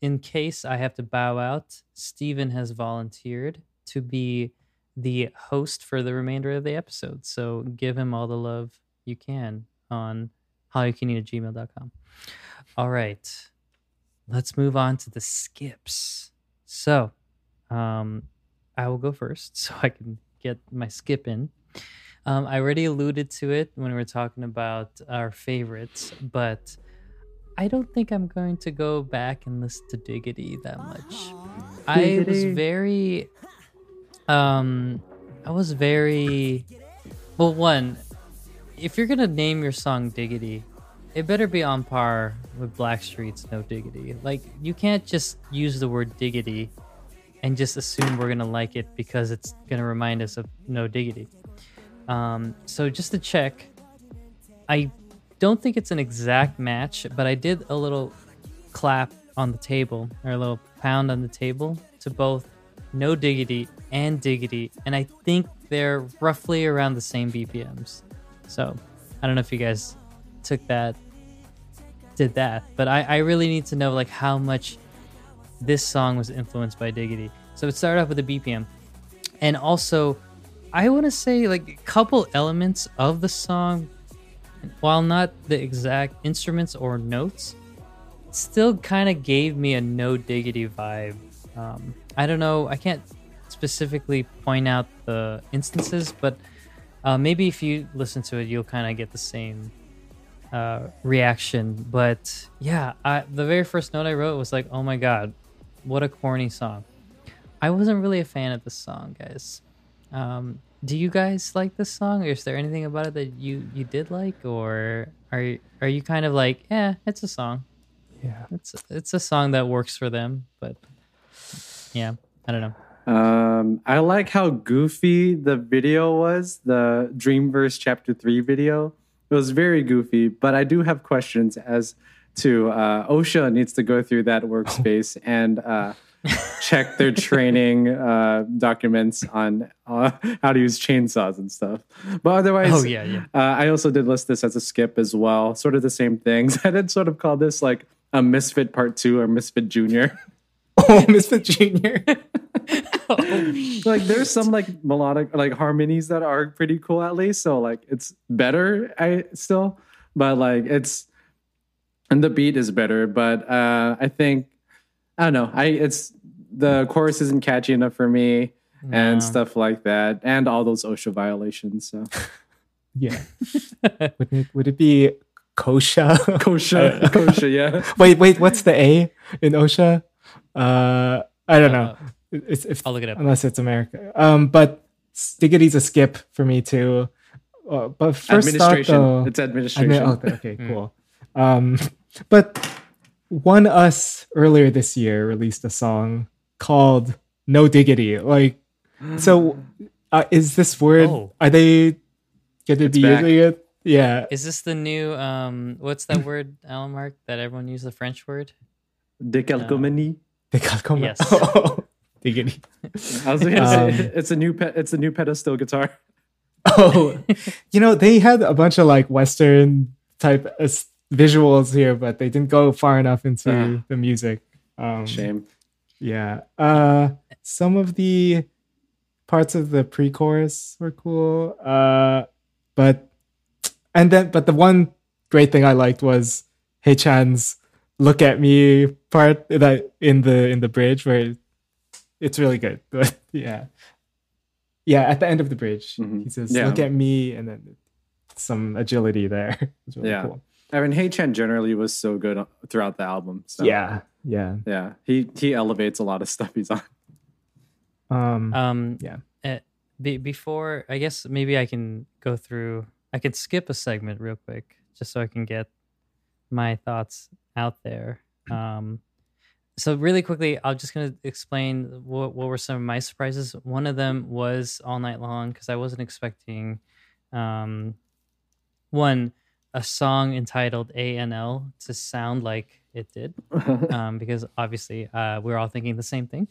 in case I have to bow out, Steven has volunteered to be the host for the remainder of the episode. So give him all the love you can on hallyucaneat at gmail.com. All right. Let's move on to the skips. So um, I will go first <laughs> so I can get my skip in. Um, I already alluded to it when we were talking about our favorites, but I don't think I'm going to go back and listen to Diggity that much. I was very, um, I was very, well, one, if you're gonna name your song Diggity, it better be on par with Blackstreet's No Diggity. Like, you can't just use the word diggity and just assume we're gonna like it because it's gonna remind us of No Diggity. Um, so just to check, I don't think it's an exact match, but I did a little clap on the table or a little pound on the table to both No Diggity and Diggity, and I think they're roughly around the same BPMs. So I don't know if you guys took that, did that, but I, I really need to know like how much this song was influenced by Diggity. So it started off with a BPM, and also I want to say like a couple elements of the song, while not the exact instruments or notes, still kind of gave me a no diggity vibe. Um, I don't know. I can't specifically point out the instances, but uh, maybe if you listen to it, you'll kind of get the same uh, reaction. But yeah, I, the very first note I wrote was like, "Oh my god, what a corny song." I wasn't really a fan of this song, guys. Um, do you guys like this song? Or is there anything about it that you you did like, or are you, are you kind of like, yeah, it's a song. Yeah. It's it's a song that works for them, but yeah, I don't know. Um, I like how goofy the video was, the Dreamverse Chapter 3 video. It was very goofy, but I do have questions as to uh, OSHA needs to go through that workspace <laughs> and uh, check their training uh, documents on uh, how to use chainsaws and stuff. But otherwise, Oh yeah, yeah. uh, I also did list this as a skip as well, sort of the same things. <laughs> I did sort of call this like a Misfit Part 2 or Misfit Junior. <laughs> Oh, Misfit Junior. <laughs> like there's some like melodic like harmonies that are pretty cool at least so like it's better i still but like it's and the beat is better but uh i think i don't know i it's the chorus isn't catchy enough for me No. and stuff like that and all those osha violations so <laughs> yeah. <laughs> would it would it be kosha? kosha kosha yeah wait, wait. What's the A in OSHA? Uh, I don't know. Uh, It's if I'll look it up. unless it's America. Um, but Diggity's a skip for me too. Uh, but first thought administration though, it's I administration mean, okay, okay, Mm. cool. Um, but ONEUS earlier this year released a song called "No Diggity." Like, so uh, is this word? Oh. Are they going to be back. using it? Yeah. Is this the new um what's that word, Alan Mark, that everyone uses the French word? Decalcomany. They got come Yes. <laughs> Diggity. <laughs> I was gonna Um, say <laughs> it's a new pe- it's a new pedestal guitar. <laughs> Oh, you know they had a bunch of like Western type of visuals here, but they didn't go far enough into Ah. the music. Um, Shame. Yeah. Uh, some of the parts of the pre-chorus were cool. Uh, but and then but the one great thing I liked was Haechan's "Look at Me" part that in the in the bridge where it's really good. <laughs> But yeah, yeah. At the end of the bridge, Mhm. he says Yeah. "Look at me," and then some agility there. <laughs> It's really Yeah. cool. I mean, Haechan generally was so good throughout the album. So. Yeah, yeah. Yeah. He he elevates a lot of <laughs> stuff he's on. Um, Um, Yeah. uh, be, before, I guess maybe I can go through. I could skip a segment real quick, just so I can get my thoughts out there. Um, so really quickly, I'm just gonna explain what what were some of my surprises. One of them was all night long because I wasn't expecting, um, one a song entitled ANL to sound like it did <laughs> um, because obviously uh, we're all thinking the same thing.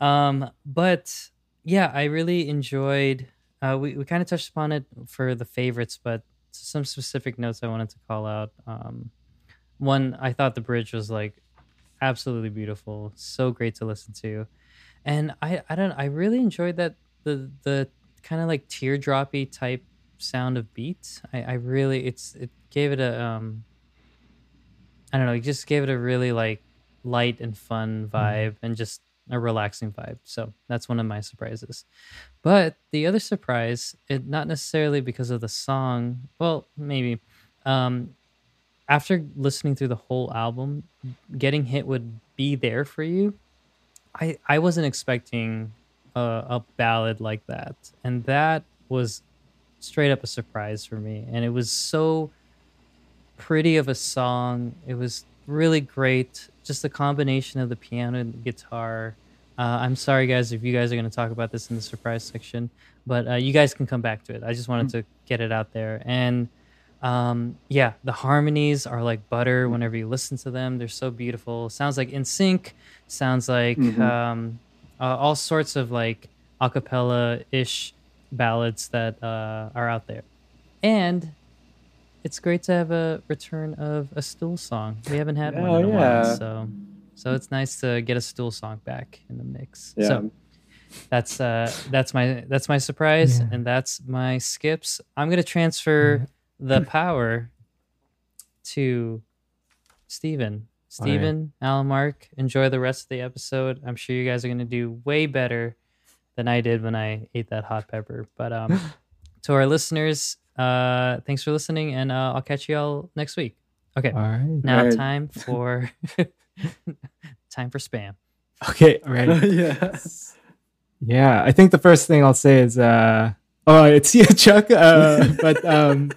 Um, but yeah, I really enjoyed. Uh, we we kind of touched upon it for the favorites, but some specific notes I wanted to call out. Um, one, I thought the bridge was like absolutely beautiful, so great to listen to, and I I don't I really enjoyed that the the kind of like teardroppy type sound of beat. I, I really it's it gave it a um I don't know, it just gave it a really like light and fun vibe and just a relaxing vibe. So that's one of my surprises. But the other surprise, it not necessarily because of the song, well, maybe. Um after listening through the whole album, getting hit would be there for you. I I wasn't expecting a, a ballad like that. And that was straight up a surprise for me. And it was so pretty of a song. It was really great. Just the combination of the piano and the guitar. Uh, I'm sorry, guys, if you guys are going to talk about this in the surprise section, but uh, you guys can come back to it. I just wanted to get it out there. And um, yeah, the harmonies are like butter whenever you listen to them. They're so beautiful. Sounds like in sync. Sounds like Mhm. um, uh, all sorts of like acapella ish ballads that uh, are out there. And it's great to have a return of a stool song. We haven't had one Oh, in a yeah. while, so so it's nice to get a stool song back in the mix. Yeah. So that's uh that's my that's my surprise Yeah. and that's my skips. I'm gonna transfer the <laughs> power to Steven. Steven, Alan Mark, enjoy the rest of the episode. I'm sure you guys are gonna do way better than I did when I ate that hot pepper. But um <laughs> to our listeners, uh thanks for listening and uh, I'll catch you all next week. Okay. all right. Now Alright. time <laughs> for time for spam. Okay, all right. yeah. Yeah, I think the first thing I'll say is, uh, oh, it's <laughs> you, Chuck. Uh, but um,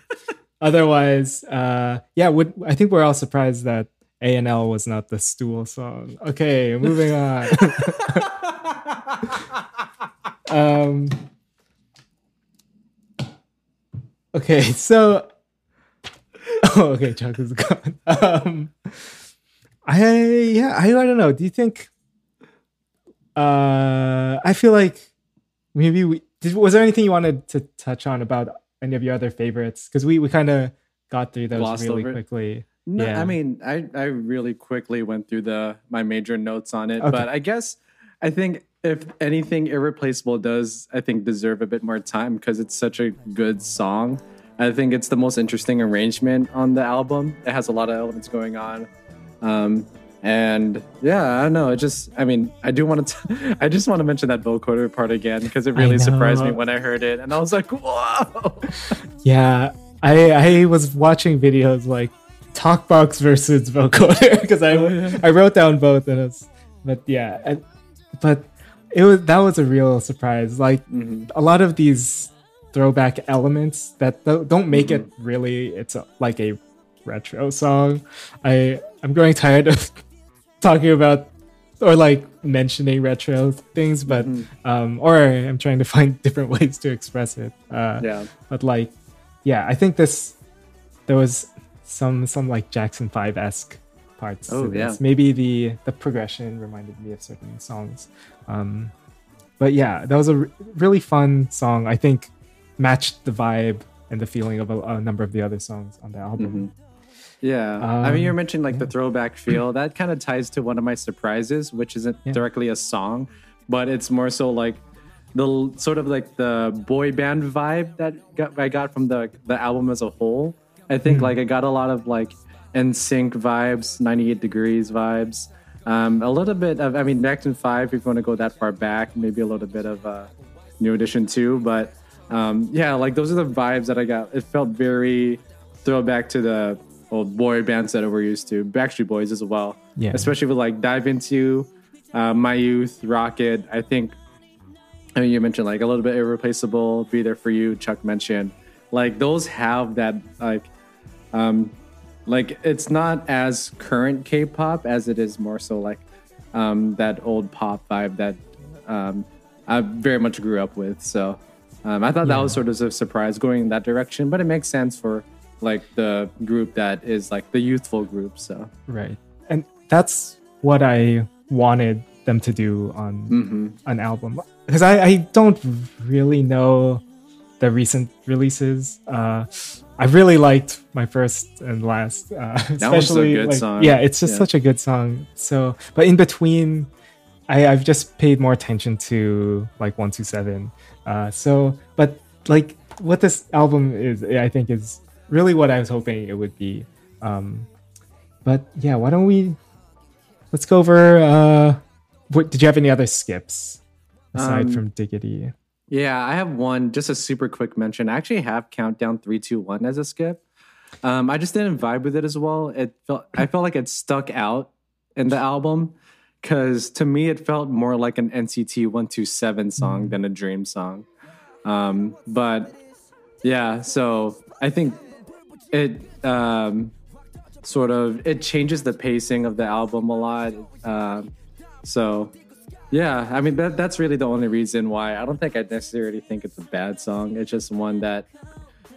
otherwise, uh, yeah, would, I think we're all surprised that A and L was not the stool song. Okay, moving on. <laughs> um, okay, so, <laughs> oh, okay, Chuck is gone. Um, I yeah, I, I don't know. Do you think? Uh, I feel like maybe we did. Was there anything you wanted to touch on about any of your other favorites? Because we we kind of got through those Glossed really quickly. No, Yeah. I mean, I, I really quickly went through the my major notes on it, Okay. but I guess I think if anything, Irreplaceable does I think deserve a bit more time because it's such a good song. I think it's the most interesting arrangement on the album. It has a lot of elements going on, um, and yeah, I don't know. It just, I mean, I do want to, <laughs> I just want to mention that vocoder part again because it really surprised me when I heard it, and I was like, whoa. <laughs> Yeah, I I was watching videos like Talkbox versus vocoder <laughs> because I Oh, yeah. I wrote down both and it's but yeah, and, but it was that was a real surprise. Like Mhm. a lot of these throwback elements that don't don't make it really it's a, like a retro song. I I'm growing tired of talking about or like mentioning retro things, but Mhm. um, or I'm trying to find <laughs> different ways to express it. Uh, Yeah. but like, yeah, I think this there was some some like Jackson Five esque parts. Oh, to yeah. maybe the the progression reminded me of certain songs. Um, but yeah, that was a really fun song. I think matched the vibe and the feeling of a, a number of the other songs on the album. Yeah. I mean, you're mentioning like the throwback feel. That kind of ties to one of my surprises, which isn't Yeah. directly a song, but it's more so like the sort of like the boy band vibe that got, I got from the the album as a whole. I think Hmm. like I got a lot of like NSYNC vibes, 98 degrees vibes. Um, a little bit of, I mean, Next in Five, if you want to go that far back, maybe a little bit of uh, New Edition too. But um, yeah, like those are the vibes that I got. It felt very throwback to the old boy bands that we're used to, Backstreet Boys as well. Yeah. Especially with like Dive Into, uh, My Youth, Rocket. I think, I mean, you mentioned like a little bit Irreplaceable, Be There For You, Chuck mentioned. Like those have that, like, um, like it's not as current K-pop as it is more so like um, that old pop vibe that um, I very much grew up with. So um, I thought that was sort of a surprise going in that direction, but it makes sense for like the group that is like the youthful group. So Right. And that's what I wanted them to do on Mhm. an album. Because I, I don't really know the recent releases. Uh, I really liked my first and last. Uh, one's a especially, good like- song. Yeah, it's just Yeah. such a good song. So, but in between, I, I've just paid more attention to like 127. Uh, so, but like what this album is, I think is really what I was hoping it would be. Um, but yeah, why don't we let's go over uh what did you have any other skips aside Um, from Diggity? yeah, I have one just a super quick mention. I actually have Countdown Three Two One as a skip. Um, I just didn't vibe with it as well. It felt I felt like it stuck out in the album because to me it felt more like an NCT One Two Seven song than a Dream song. Um, but yeah, so I think it um, sort of it changes the pacing of the album a lot. Um, so yeah, I mean that that's really the only reason why I don't think I necessarily think it's a bad song. It's just one that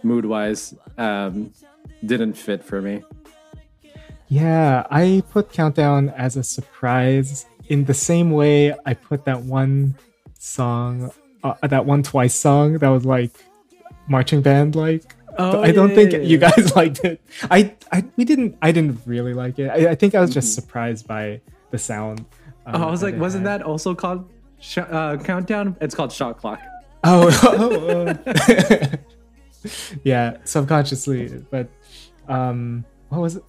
mood wise um, didn't fit for me. Yeah, I put Countdown as a surprise in the same way I put that one song, uh, that one twice song that was like marching band like. Oh, I don't yeah, think yeah, you yeah. guys <laughs> liked it. I, I we didn't I didn't really like it. I, I think I was just Mm-hmm. surprised by the sound. uh, Oh, I was like, wasn't had. that also called sh- uh, Countdown? It's called Shot Clock. Oh, <laughs> <laughs> oh, uh, yeah, subconsciously. But um, what was it?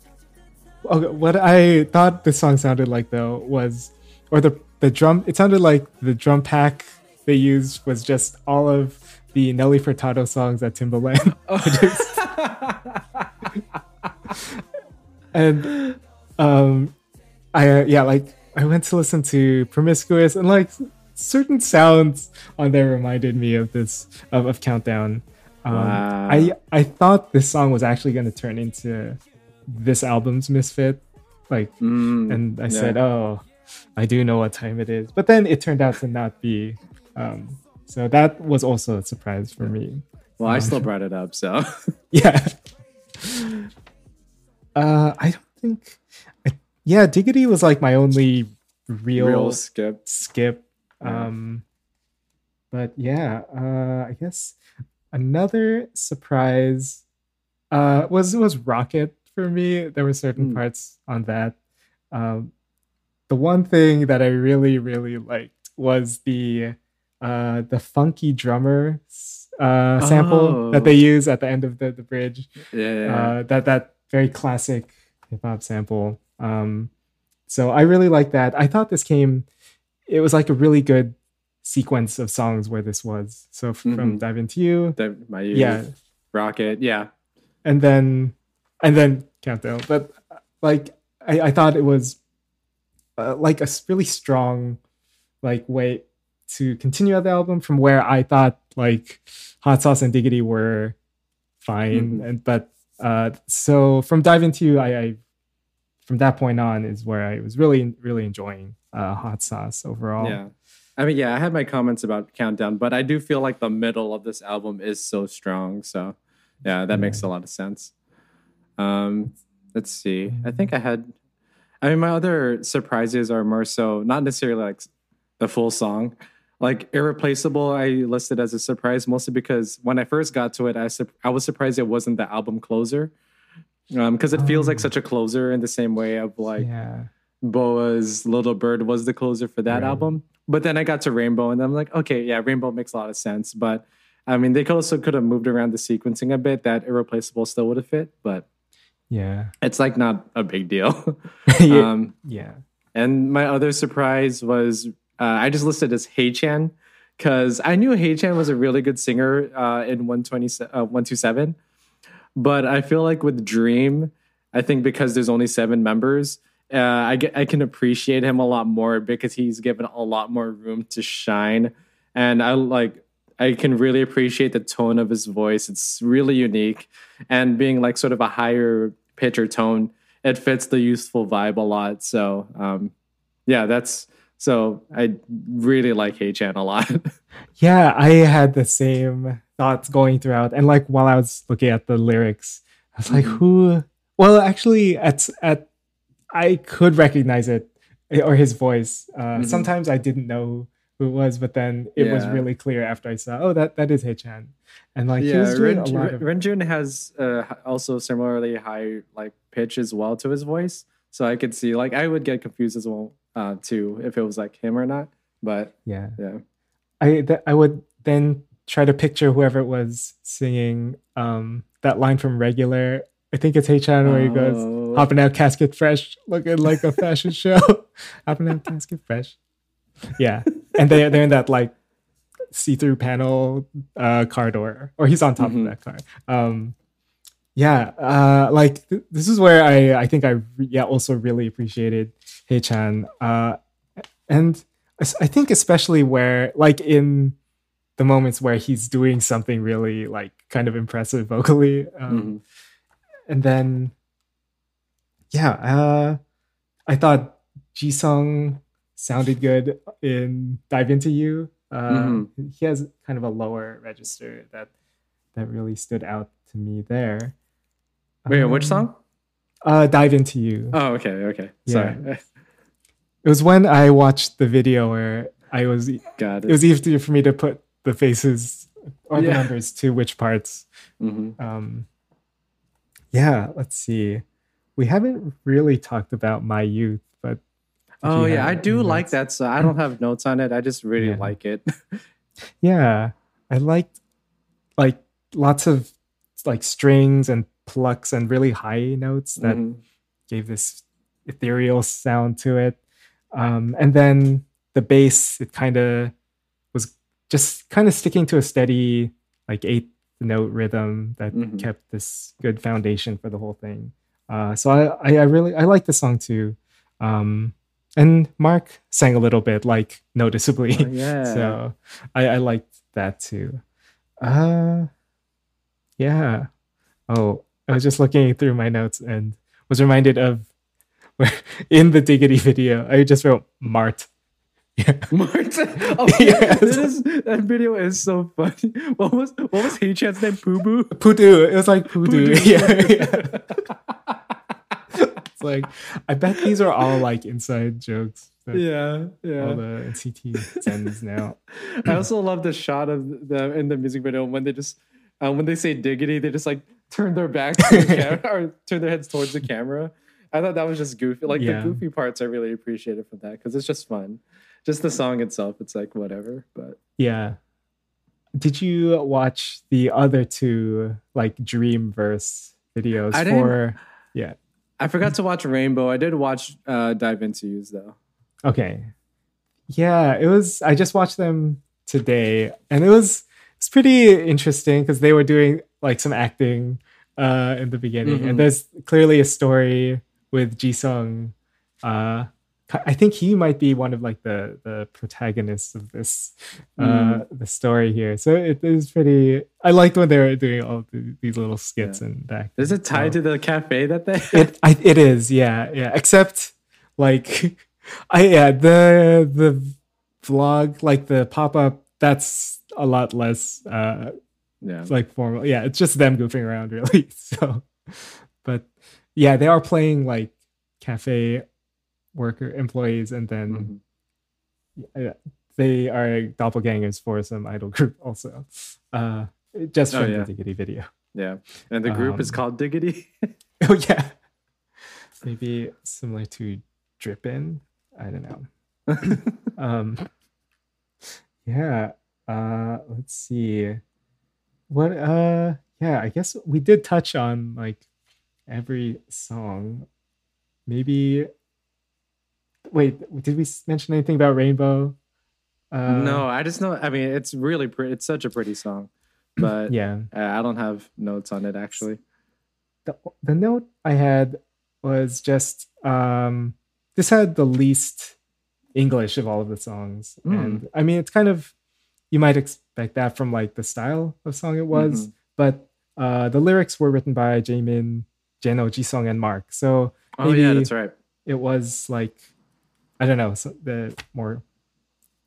Okay, what I thought this song sounded like though was, or the the drum. It sounded like the drum pack they used was just all of the Nelly Furtado songs at Timbaland. <laughs> <laughs> and um, I uh, yeah, like I went to listen to Promiscuous and like certain sounds on there reminded me of this of, of Countdown. Um, Wow. I I thought this song was actually going to turn into this album's misfit, like, Mm, and I yeah. said, oh, I do know what time it is, but then it turned out to not be. Um, so that was also a surprise for me. well, I still brought it up, so <laughs> <laughs> Yeah. Uh, I don't think. I, yeah, Diggity was like my only real, real skip. skip. Yeah. Um, but yeah, uh, I guess another surprise uh, was was Rocket for me. There were certain Hmm. parts on that. Um, the one thing that I really really liked was the uh, the funky drummer uh, sample that Oh. they use at the end of the, the bridge Yeah, uh, that that very classic hip hop sample. Um, so I really like that. I thought this came. It was like a really good sequence of songs where this was. So f- from. Dive Into You, The- my youth, yeah, Rocket. Yeah, and then and then Countdown. But like I, I thought it was uh, like a really strong like way to continue the album from where I thought like Hot Sauce and Diggity were fine, Mhm. and but uh, so from Dive Into You, I, I from that point on is where I was really really enjoying uh, Hot Sauce overall. yeah. I mean, yeah, I had my comments about Countdown, but I do feel like the middle of this album is so strong. So, yeah, that makes a lot of sense. Um, let's see. I think I had. I mean, my other surprises are more so not necessarily like the full song. Like Irreplaceable, I listed as a surprise mostly because when I first got to it, I sup- I was surprised it wasn't the album closer. because it feels like such a closer in the same way of like yeah. BoA's Little Bird was the closer for that Right. album. But then I got to Rainbow and I'm like, okay, yeah, Rainbow makes a lot of sense. But I mean, they could also could have moved around the sequencing a bit. That Irreplaceable still would have fit, but Yeah. it's like not a big deal. <laughs> yeah. um, yeah. and my other surprise was uh, I just listed as Haechan because I knew Haechan was a really good singer uh, in 120, uh, 127. But I feel like with Dream, I think because there's only seven members, uh, I, get, I can appreciate him a lot more because he's given a lot more room to shine. And I like, I can really appreciate the tone of his voice. It's really unique. And being like sort of a higher pitch or tone, it fits the youthful vibe a lot. So, um, yeah, that's so I really like Haechan a lot. <laughs> Yeah, I had the same thoughts going throughout, and like while I was looking at the lyrics, I was like, Mhm. "Who?" Well, actually, at at I could recognize it or his voice. Uh, Mhm. Sometimes I didn't know who it was, but then it was really clear after I saw, "Oh, that that is Haechan," and like he yeah, was doing Ren, a lot of Renjun has uh, also similarly high like pitch as well to his voice, so I could see like I would get confused as well uh, too if it was like him or not. But yeah. yeah, I th- I would then try to picture whoever it was singing um that line from Regular. I think it's Haechan where he goes. Oh. hopping out casket fresh, looking like a fashion show. <laughs> hopping out casket fresh. Yeah. And they they're in that like see-through panel uh car door. Or he's on top Mhm. of that car. Um yeah, uh like th- this is where I I think I re- yeah also really appreciated Haechan. Uh and es- I think especially where like in the moments where he's doing something really like kind of impressive vocally. Um Mhm. and then yeah uh i thought jisung sounded good in dive into you uh Mhm. he has kind of a lower register that that really stood out to me there Wait, which Um, song? uh dive into you Oh, okay, okay. Yeah. Sorry, it was when i watched the video where i was it got it. was easier for me to put the faces or the numbers to which parts Mhm. um yeah let's see we haven't really talked about my youth but Oh yeah, I do like notes? that. So I don't have notes on it. I just really Yeah. like it. yeah i liked like lots of like strings and plucks and really high notes that Mhm. gave this ethereal sound to it um and then the bass it kind of was just kind of sticking to a steady like eighth note rhythm that Mhm. kept this good foundation for the whole thing uh so i i, I really i like the song too um and mark sang a little bit like noticeably Oh, <laughs> yeah. so I, I liked that too. Uh yeah. Oh, I was just looking through my notes and was reminded of where <laughs> in the Diggity video, I just wrote Mart. <laughs> <laughs> Yeah. Martin. Oh, Yes. that, is, that video is so funny. What was what was Haechan's name? Poo Boo. Pudu. It was like Pudu. Pudu. Yeah. yeah. it's like I bet these are all like inside jokes. that yeah, All the NCTzens now. I also love the shot of them in the music video when they just uh, when they say diggity, they just like turn their backs to the camera <laughs> or turn their heads towards the camera. I thought that was just goofy. Like Yeah. the goofy parts, I really appreciated from that because it's just fun. Just the song itself, it's like whatever. But Yeah. Did you watch the other two like Dreamverse videos I didn't- for yeah. I forgot to watch Rainbow. I did watch uh, Dive Into Use though. Okay. Yeah, it was I just watched them today and it was pretty interesting because they were doing like some acting uh in the beginning Mhm. and there's clearly a story with Jisung uh I think he might be one of like the the protagonists of this uh the story here. So it is pretty I liked when they were doing all the, these little skits and that. Is it tied to the cafe that they? it <laughs> I, it is yeah yeah except like <laughs> i yeah the the vlog like the pop-up that's a lot less uh yeah. like formal yeah it's just them goofing around <laughs> really so but yeah they are playing like cafe worker employees and then Mhm. uh, they are doppelgangers for some idol group also uh just Oh, from yeah. the diggity video Yeah. And the group is Um, called Diggity. <laughs> Oh yeah. <laughs> Maybe similar to Drippin'. I don't know. um yeah. Uh let's see. What uh yeah, I guess we did touch on like every song. Maybe wait, did we mention anything about Rainbow? Uh, no, I just know. I mean, it's really pretty. It's such a pretty song, <clears throat> but yeah, I don't have notes on it actually. The the note I had was just um this had the least English of all of the songs, mm. and I mean, it's kind of you might expect that from like the style of song it was, mm-hmm. but uh the lyrics were written by Jaemin, Jeno, Jisung, and Mark. So oh yeah, that's right. It was like I don't know, so the more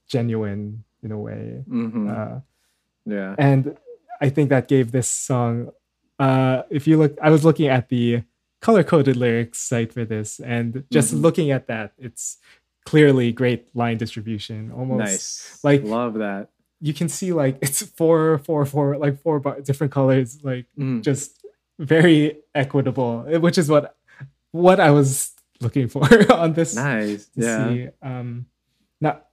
genuine in a way. Mm-hmm. Uh, yeah. And I think that gave this song, uh, if you look, I was looking at the color coded lyrics site for this, and just mm-hmm. looking at that, it's clearly great line distribution. Almost nice. Like, love that. You can see like <laughs> it's four, four, four, like four bar- different colors, like mm. just very equitable, which is what what I was looking for <laughs> on this. Nice. Yeah. See. Um, not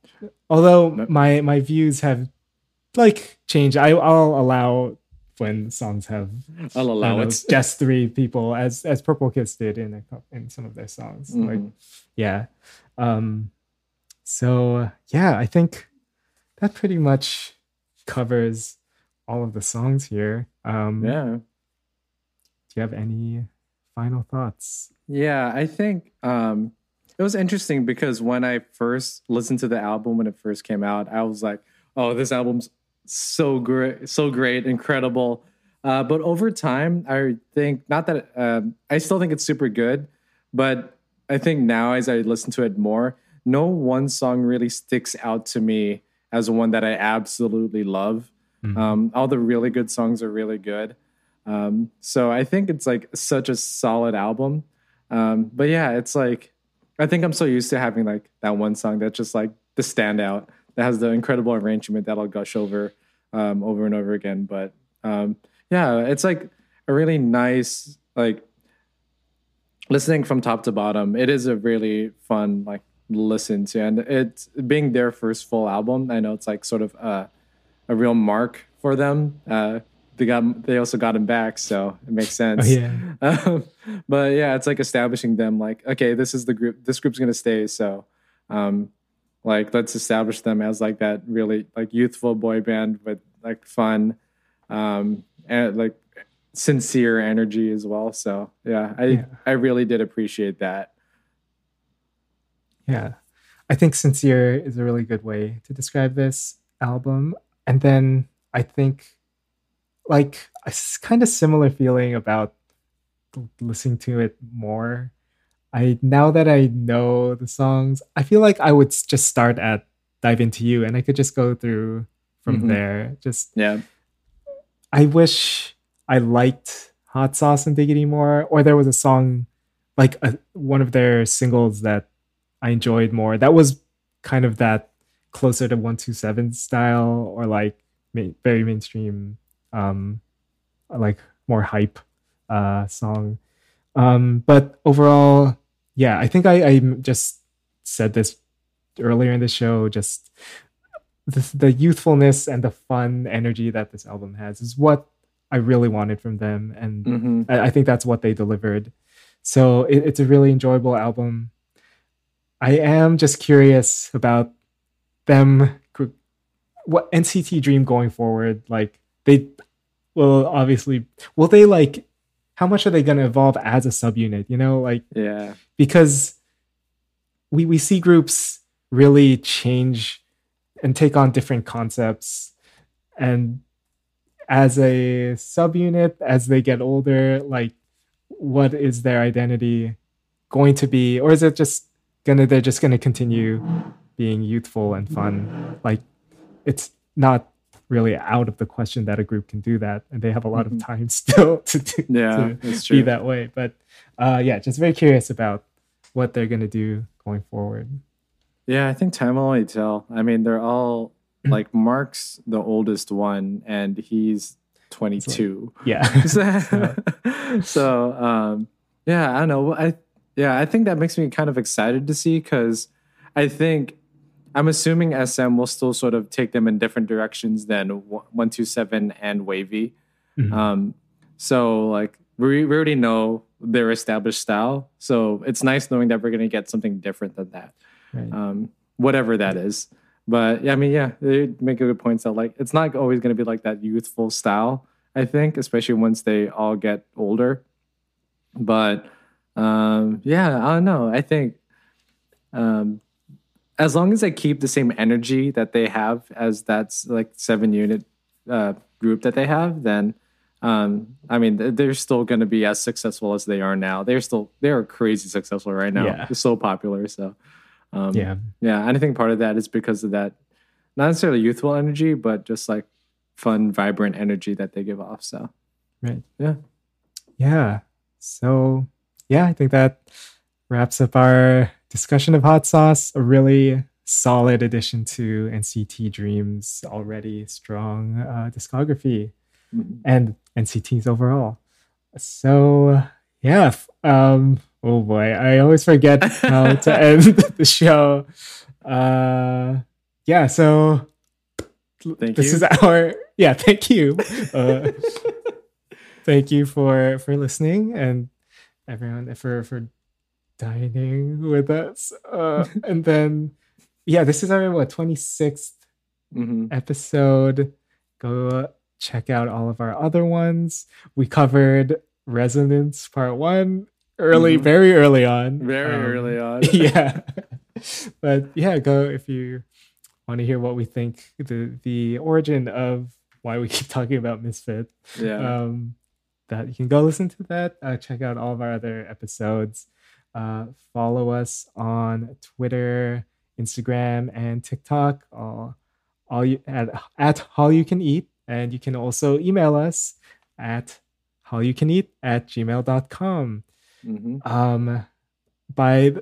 although my my views have like changed. I, I'll allow when songs have I'll allow know, it just three people as as Purple Kiss did in a, in some of their songs. Mm-hmm. Like yeah. Um so yeah, I think that pretty much covers all of the songs here. Um Yeah. Do you have any final thoughts? Yeah, I think um it was interesting because when I first listened to the album when it first came out, I was like, "Oh, this album's so great, so great, incredible." Uh, but over time, I think not that um, I still think it's super good, but I think now as I listen to it more, no one song really sticks out to me as one that I absolutely love. Mm-hmm. Um, all the really good songs are really good. Um, so I think it's like such a solid album. Um, but yeah, it's like I think I'm so used to having like that one song that's just like the standout that has the incredible arrangement that I'll gush over um, over and over again. But um, yeah, it's like a really nice like listening from top to bottom. It is a really fun like listen to, and it's being their first full album. I know it's like sort of a, a real mark for them. Uh, they got they also got him back, so it makes <laughs> sense. Oh, yeah. <laughs> Um, but yeah, it's like establishing them like, okay, this is the group. This group's gonna stay. So, um, like, let's establish them as like that really like youthful boy band, with like fun, um, and like sincere energy as well. So yeah, I yeah. I really did appreciate that. Yeah, I think sincere is a really good way to describe this album. And then I think like a kind of similar feeling about listening to it more. I now that I know the songs, I feel like I would just start at Dive Into You and I could just go through from mm-hmm. there. Just yeah. I wish I liked Hot Sauce and Diggity more, or there was a song like a, one of their singles that I enjoyed more. That was kind of that closer to 127 style or like very mainstream um, like more hype uh, song. Um, but overall, yeah, I think I, I just said this earlier in the show. Just the, the youthfulness and the fun energy that this album has is what I really wanted from them, and mm-hmm. I, I, think that's what they delivered. So it, it's a really enjoyable album. I am just curious about them what NCT Dream going forward. Like they will obviously will they like how much are they going to evolve as a subunit you know like yeah because we we see groups really change and take on different concepts and as a subunit as they get older like what is their identity going to be or is it just gonna they're just gonna continue being youthful and fun. Like it's not really out of the question that a group can do that and they have a lot mm-hmm. of time still <laughs> to, do, yeah, to be that way. But uh, yeah just very curious about what they're going to do going forward. Yeah i think time will only tell. I mean they're all <clears throat> like mark's the oldest one and he's 22 yeah. <laughs> <laughs> So, so um Yeah, I don't know. I yeah, I think that makes me kind of excited to see because I think I'm assuming SM will still sort of take them in different directions than one two seven and WayV. Mm-hmm. Um, so like we, we already know their established style, so it's nice knowing that we're gonna get something different than that, right. um, whatever that is. But yeah, I mean, yeah, they make a good points that like it's not always gonna be like that youthful style. I think, especially once they all get older. But um, yeah, I don't know. I think um, as long as they keep the same energy that they have as that's like seven unit uh, group that they have, then um, I mean they're still going to be as successful as they are now. They're still they are crazy successful right now. Yeah. They're so popular. So um, yeah, yeah. And I think part of that is because of that, not necessarily youthful energy, but just like fun, vibrant energy that they give off. So right, yeah, yeah. So yeah, I think that wraps up our discussion of hot sauce. A really solid addition to NCT Dream's already strong uh, discography mm-hmm. and NCT's overall. So yeah, um, oh boy, I always forget how to <laughs> end <laughs> the show. Uh, yeah, so thank you. this you. is our yeah. Thank you. Uh, thank you for for listening and everyone for for dining with us. Uh, <laughs> and then yeah, this is our what 26th mm-hmm. episode. Go check out all of our other ones. We covered Resonance Part One early, mm-hmm. very early on. Very um, early <laughs> on. yeah. but yeah, go if you want to hear what we think the the origin of why we <laughs> keep talking about Misfit. Yeah. Um, that you can go listen to that. Uh, check out all of our other episodes. Uh, follow us on Twitter, Instagram, and TikTok. All, all you at at hallyucaneat, and you can also email us at hallyucaneat at gmail.com. Mm-hmm. Um, by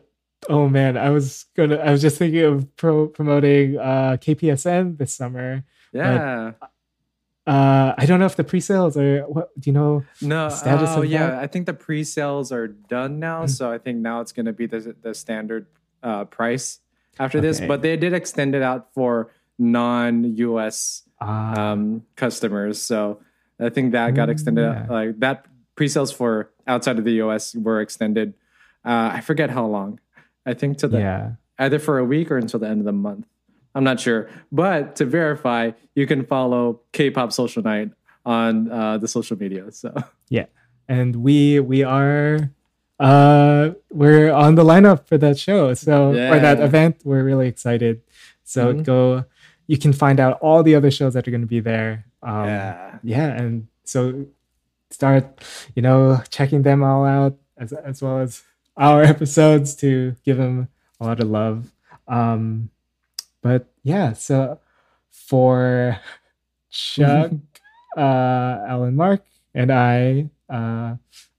oh man, I was gonna I was just thinking of pro- promoting uh KPSN this summer. Yeah. Uh, I don't know if the pre-sales are. What do you know? No. Status oh, yeah. That? I think the pre-sales are done now, mm-hmm. so I think now it's going to be the the standard uh, price after okay. this. But they did extend it out for non-US ah. um, customers, so I think that got extended. Yeah. Like that pre-sales for outside of the US were extended. Uh, I forget how long. I think to the yeah. either for a week or until the end of the month. I'm not sure. But to verify, you can follow K-pop Social Night on uh, the social media. So <laughs> yeah, and we we are uh we're on the lineup for that show. So yeah. for that event, we're really excited. So mm-hmm. go. You can find out all the other shows that are going to be there. Um, yeah, yeah, and so start, you know, checking them all out as as well as our <laughs> episodes to give them a lot of love. Um, but yeah, so for Chuck, <laughs> uh, Alan, Mark, and I, uh,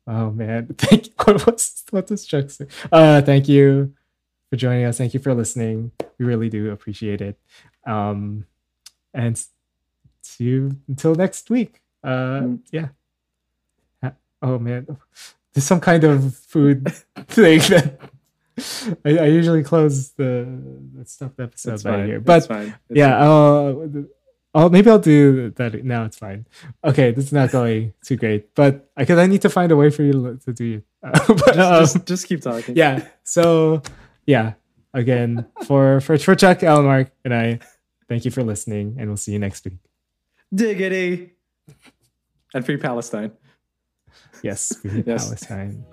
oh man, <laughs> thank you. What's what does Chuck say? Uh, thank you for joining us. Thank you for listening. We really do appreciate it. Um, and see you until next week. Uh, mm. yeah. Oh man, there's some kind of food <laughs> thing that <laughs> I, I, usually close the, the stuffed episode by here, but yeah, I'll, I'll maybe I'll do that now. It's fine. Okay, this is not going too great, but because I need to find a way for you to do it. Uh, <laughs> but, um, just, just, keep talking. Yeah. So yeah, again for for for Chuck, Almark, and I, thank you for listening, and we'll see you next week. Diggity. And free Palestine. Yes, free <laughs> yes. Palestine.